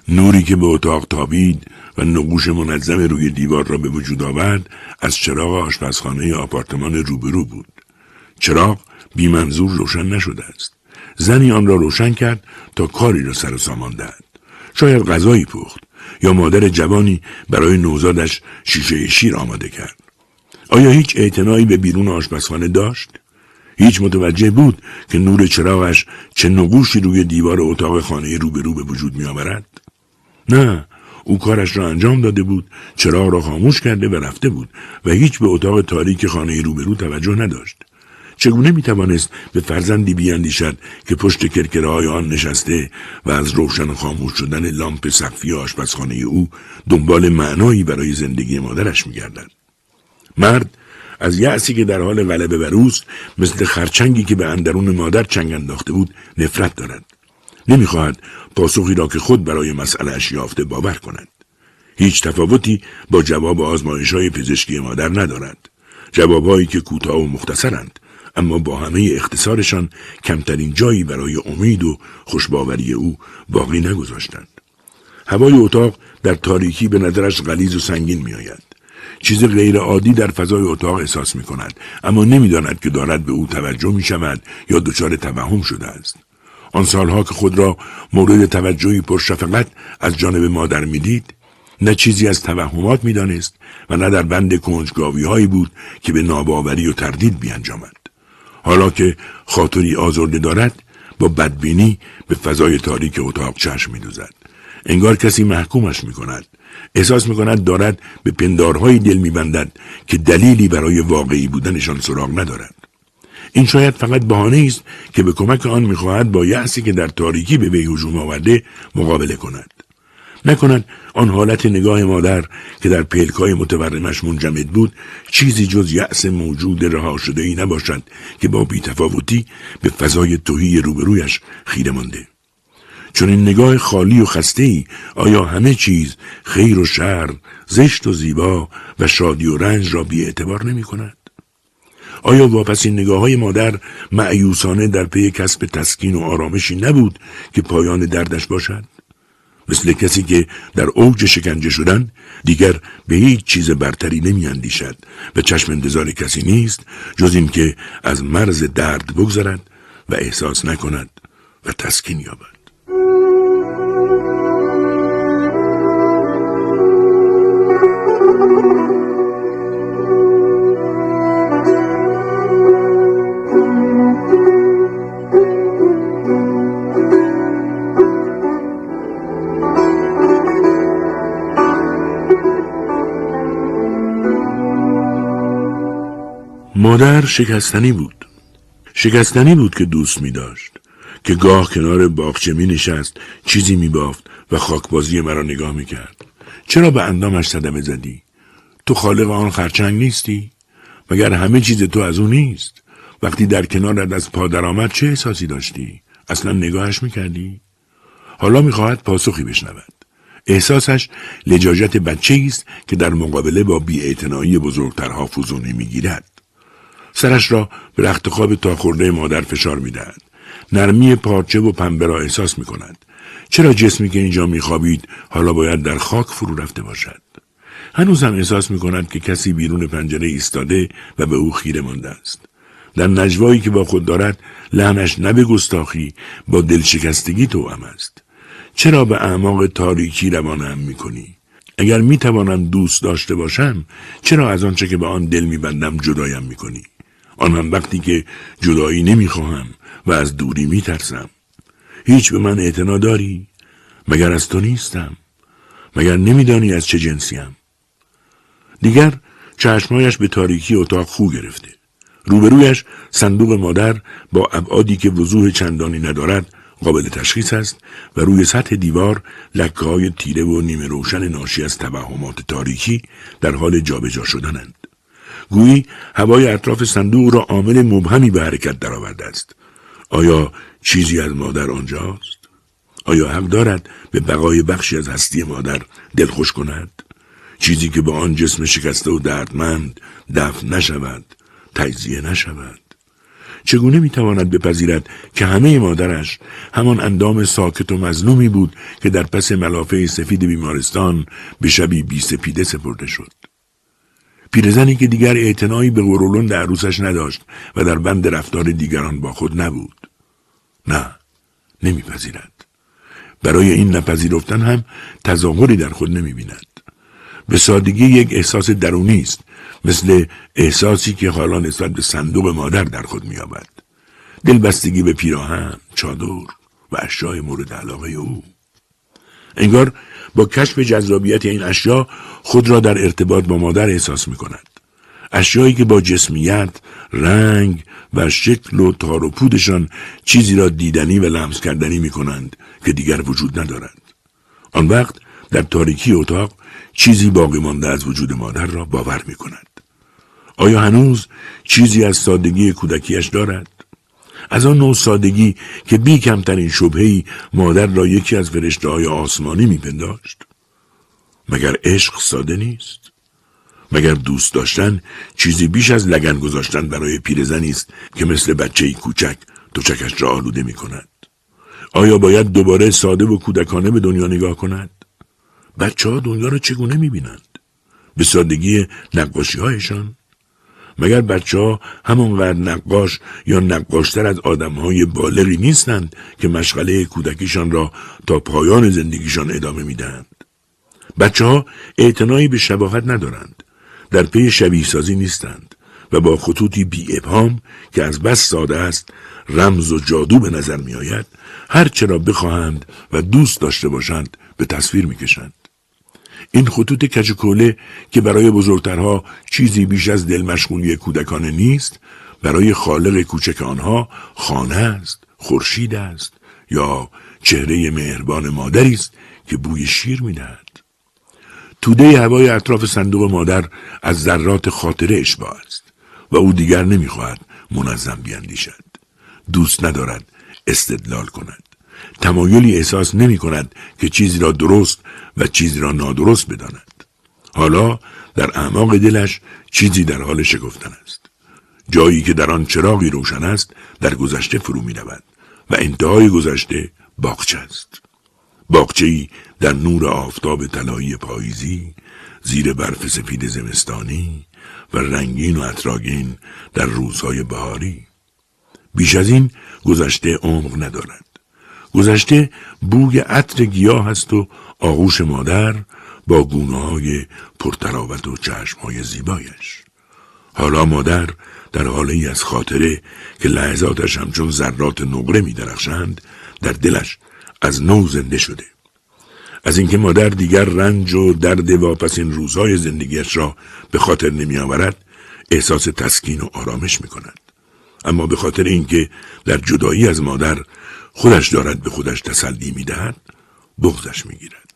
نوری که به اتاق تابید و نقوش منظم روی دیوار را به وجود آورد از چراغ آشپزخانه آپارتمان روبرو بود. چراغ بی منظور روشن نشده است. زنی آن را روشن کرد تا کاری را سر و سامان دهد. شاید غذایی پخت یا مادر جوانی برای نوزادش شیشه شیر آماده کرد. آیا هیچ اعتنایی به بیرون آشپزخانه داشت؟ هیچ متوجه بود که نور چراغش چه نقوشی روی دیوار اتاق خانه روبرو به وجود می آورد؟ نه او کارش را انجام داده بود چراغ را خاموش کرده و رفته بود و هیچ به اتاق تاریک خانه روبرو توجه نداشت چگونه می توانست به فرزندی بیاندیشد که پشت کرکره های آن نشسته و از روشن خاموش شدن لامپ سقفی آشپزخانه او دنبال معنایی برای زندگی مادرش می گردد. مرد از یأسی که در حال غلبه بر اوست مثل خرچنگی که به اندرون مادر چنگ انداخته بود نفرت دارد. نمی‌خواهد پاسخی را که خود برای مسئلهاش یافته باور کند. هیچ تفاوتی با جواب آزمایش های پزشکی مادر ندارد. جوابهایی که کوتاه و مختصرند. اما با همه اختصارشان کمترین جایی برای امید و خوشباوری او باقی نگذاشتند. هوای اتاق در تاریکی به نظرش غلیز و سنگین میآید. چیز غیر عادی در فضای اتاق احساس می کند اما نمی‌داند که دارد به او توجه می شود یا دچار توهم شده است. آن سالها که خود را مورد توجهی پرشفقت از جانب مادر می‌دید نه چیزی از توهمات می‌دانست و نه در بند کنجگاوی هایی بود که به ناباوری و تردید بیانجامد. حالا که خاطری آزرده دارد با بدبینی به فضای تاریک اتاق چشم میدوزد. انگار کسی محکومش می کند احساس می کند دارد به پندارهای دل می بندد که دلیلی برای واقعی بودنشان سراغ ندارد. این شاید فقط بهانه است که به کمک آن می‌خواهد با یأسی که در تاریکی به وی هجوم آورده مقابله کند. نکند آن حالت نگاه مادر که در پلکای متورمش منجمد بود چیزی جز یأس موجود رها شده ای نباشد که با بیتفاوتی به فضای توهی روبرویش خیره مانده چون این نگاه خالی و خسته ای آیا همه چیز خیر و شر زشت و زیبا و شادی و رنج را بی اعتبار نمی کند؟ آیا واپس این نگاه های مادر معیوسانه در پی کسب تسکین و آرامشی نبود که پایان دردش باشد؟ مثل کسی که در اوج شکنجه شدن دیگر به هیچ چیز برتری نمی اندیشد و چشم انتظار کسی نیست جز اینکه از مرز درد بگذرد و احساس نکند و تسکین یابد. مادر شکستنی بود شکستنی بود که دوست می داشت که گاه کنار باغچه می نشست چیزی می بافت و خاکبازی مرا نگاه می کرد چرا به اندامش صدمه زدی؟ تو خالق آن خرچنگ نیستی؟ مگر همه چیز تو از او نیست؟ وقتی در کنارت از پادر آمد چه احساسی داشتی؟ اصلا نگاهش می‌کردی؟ حالا می‌خواهد پاسخی بشنود. احساسش لجاجت بچه است که در مقابله با بیاعتنایی بزرگترها فزونی می‌گیرد. سرش را به رخت خواب تا خورده مادر فشار می‌دهد. نرمی پارچه و پنبه را احساس می کند. چرا جسمی که اینجا میخوابید حالا باید در خاک فرو رفته باشد؟ هنوز هم احساس می کند که کسی بیرون پنجره ایستاده و به او خیره مانده است. در نجوایی که با خود دارد لحنش نه گستاخی با دلشکستگی توام است. چرا به اعماق تاریکی روانم می کنی؟ اگر می توانم دوست داشته باشم چرا از آنچه که به آن دل می بندم جدایم می کنی؟ آن هم وقتی که جدایی نمی‌خواهم و از دوری میترسم. هیچ به من اعتنا داری؟ مگر از تو نیستم؟ مگر نمیدانی از چه جنسیم؟ دیگر چشمهایش به تاریکی اتاق خو گرفته. روبرویش صندوق مادر با ابعادی که وضوح چندانی ندارد قابل تشخیص است و روی سطح دیوار لکه های تیره و نیمه روشن ناشی از توهمات تاریکی در حال جابجا شدنند. گویی هوای اطراف صندوق را عامل مبهمی به حرکت درآورده است. آیا چیزی از مادر آنجاست؟ آیا حق دارد به بقای بخشی از هستی مادر دلخوش کند؟ چیزی که با آن جسم شکسته و دردمند دفن نشود، تجزیه نشود. چگونه می‌تواند بپذیرد که همه مادرش همان اندام ساکت و مظلومی بود که در پس ملافه سفید بیمارستان به شبی بی سپیده سپرده شد پیرزنی که دیگر اعتنایی به غرولند عروسش نداشت و در بند رفتار دیگران با خود نبود. نه نمیپذیرد. برای این نپذیرفتن هم تظاهری در خود نمی‌بیند. به سادگی یک احساس درونی است مثل احساسی که حالا نسبت به صندوق مادر در خود مییابد. دلبستگی به پیراهن چادر و اشیای مورد علاقه او. انگار با کشف جذابیت این اشیا خود را در ارتباط با مادر احساس می کند. اشیایی که با جسمیت، رنگ و شکل و تار و پودشان چیزی را دیدنی و لمس کردنی می کنند که دیگر وجود ندارند. آن وقت در تاریکی اتاق چیزی باقی مانده از وجود مادر را باور می کند. آیا هنوز چیزی از سادگی کودکیش دارد؟ از آن نوع سادگی که بی کمترین شبهی مادر را یکی از فرشته های آسمانی میپنداشت. مگر عشق ساده نیست؟ مگر دوست داشتن چیزی بیش از لگن گذاشتن برای پیرزنی است که مثل بچه کوچک توچکش را آلوده می کند آیا باید دوباره ساده و کودکانه به دنیا نگاه کند؟ بچه ها دنیا را چگونه می بینند به سادگی نقاشی هایشان مگر بچه ها همانقدر نقاش یا نقاشتر از آدم های بالغی نیستند که مشغله کودکیشان را تا پایان زندگیشان ادامه می‌دهند. بچه ها اعتنایی به شباهت ندارند. در پی شبیه سازی نیستند و با خطوطی بی ابهام که از بس ساده است رمز و جادو به نظر می آید هر چرا بخواهند و دوست داشته باشند به تصویر می کشند. این خطوط کچکوله که برای بزرگترها چیزی بیش از دل مشغولی کودکانه نیست برای خالق کوچک آنها خانه است خورشید است یا چهره مهربان مادری است که بوی شیر می‌دهد. توده هوای اطراف صندوق مادر از ذرات خاطره اشباه است و او دیگر نمی‌خواهد منظم بیاندیشد. دوست ندارد استدلال کند. تمایلی احساس نمی کند که چیزی را درست و چیزی را نادرست بداند. حالا در اعماق دلش چیزی در حال شکفتن است. جایی که در آن چراغی روشن است در گذشته فرو می و انتهای گذشته باغچه است. باغچه‌ای در نور آفتاب طلایی پاییزی زیر برف سفید زمستانی و رنگین و اطراگین در روزهای بهاری بیش از این گذشته عمق ندارد گذشته بوی عطر گیاه است و آغوش مادر با گونه های پرتراوت و چشم های زیبایش حالا مادر در حاله از خاطره که لحظاتش همچون ذرات نقره می درخشند در دلش از نو زنده شده از اینکه مادر دیگر رنج و درد واپسین روزهای زندگیش را به خاطر نمی آورد احساس تسکین و آرامش می کند. اما به خاطر اینکه در جدایی از مادر خودش دارد به خودش تسلی می‌دهد بغزش می‌گیرد.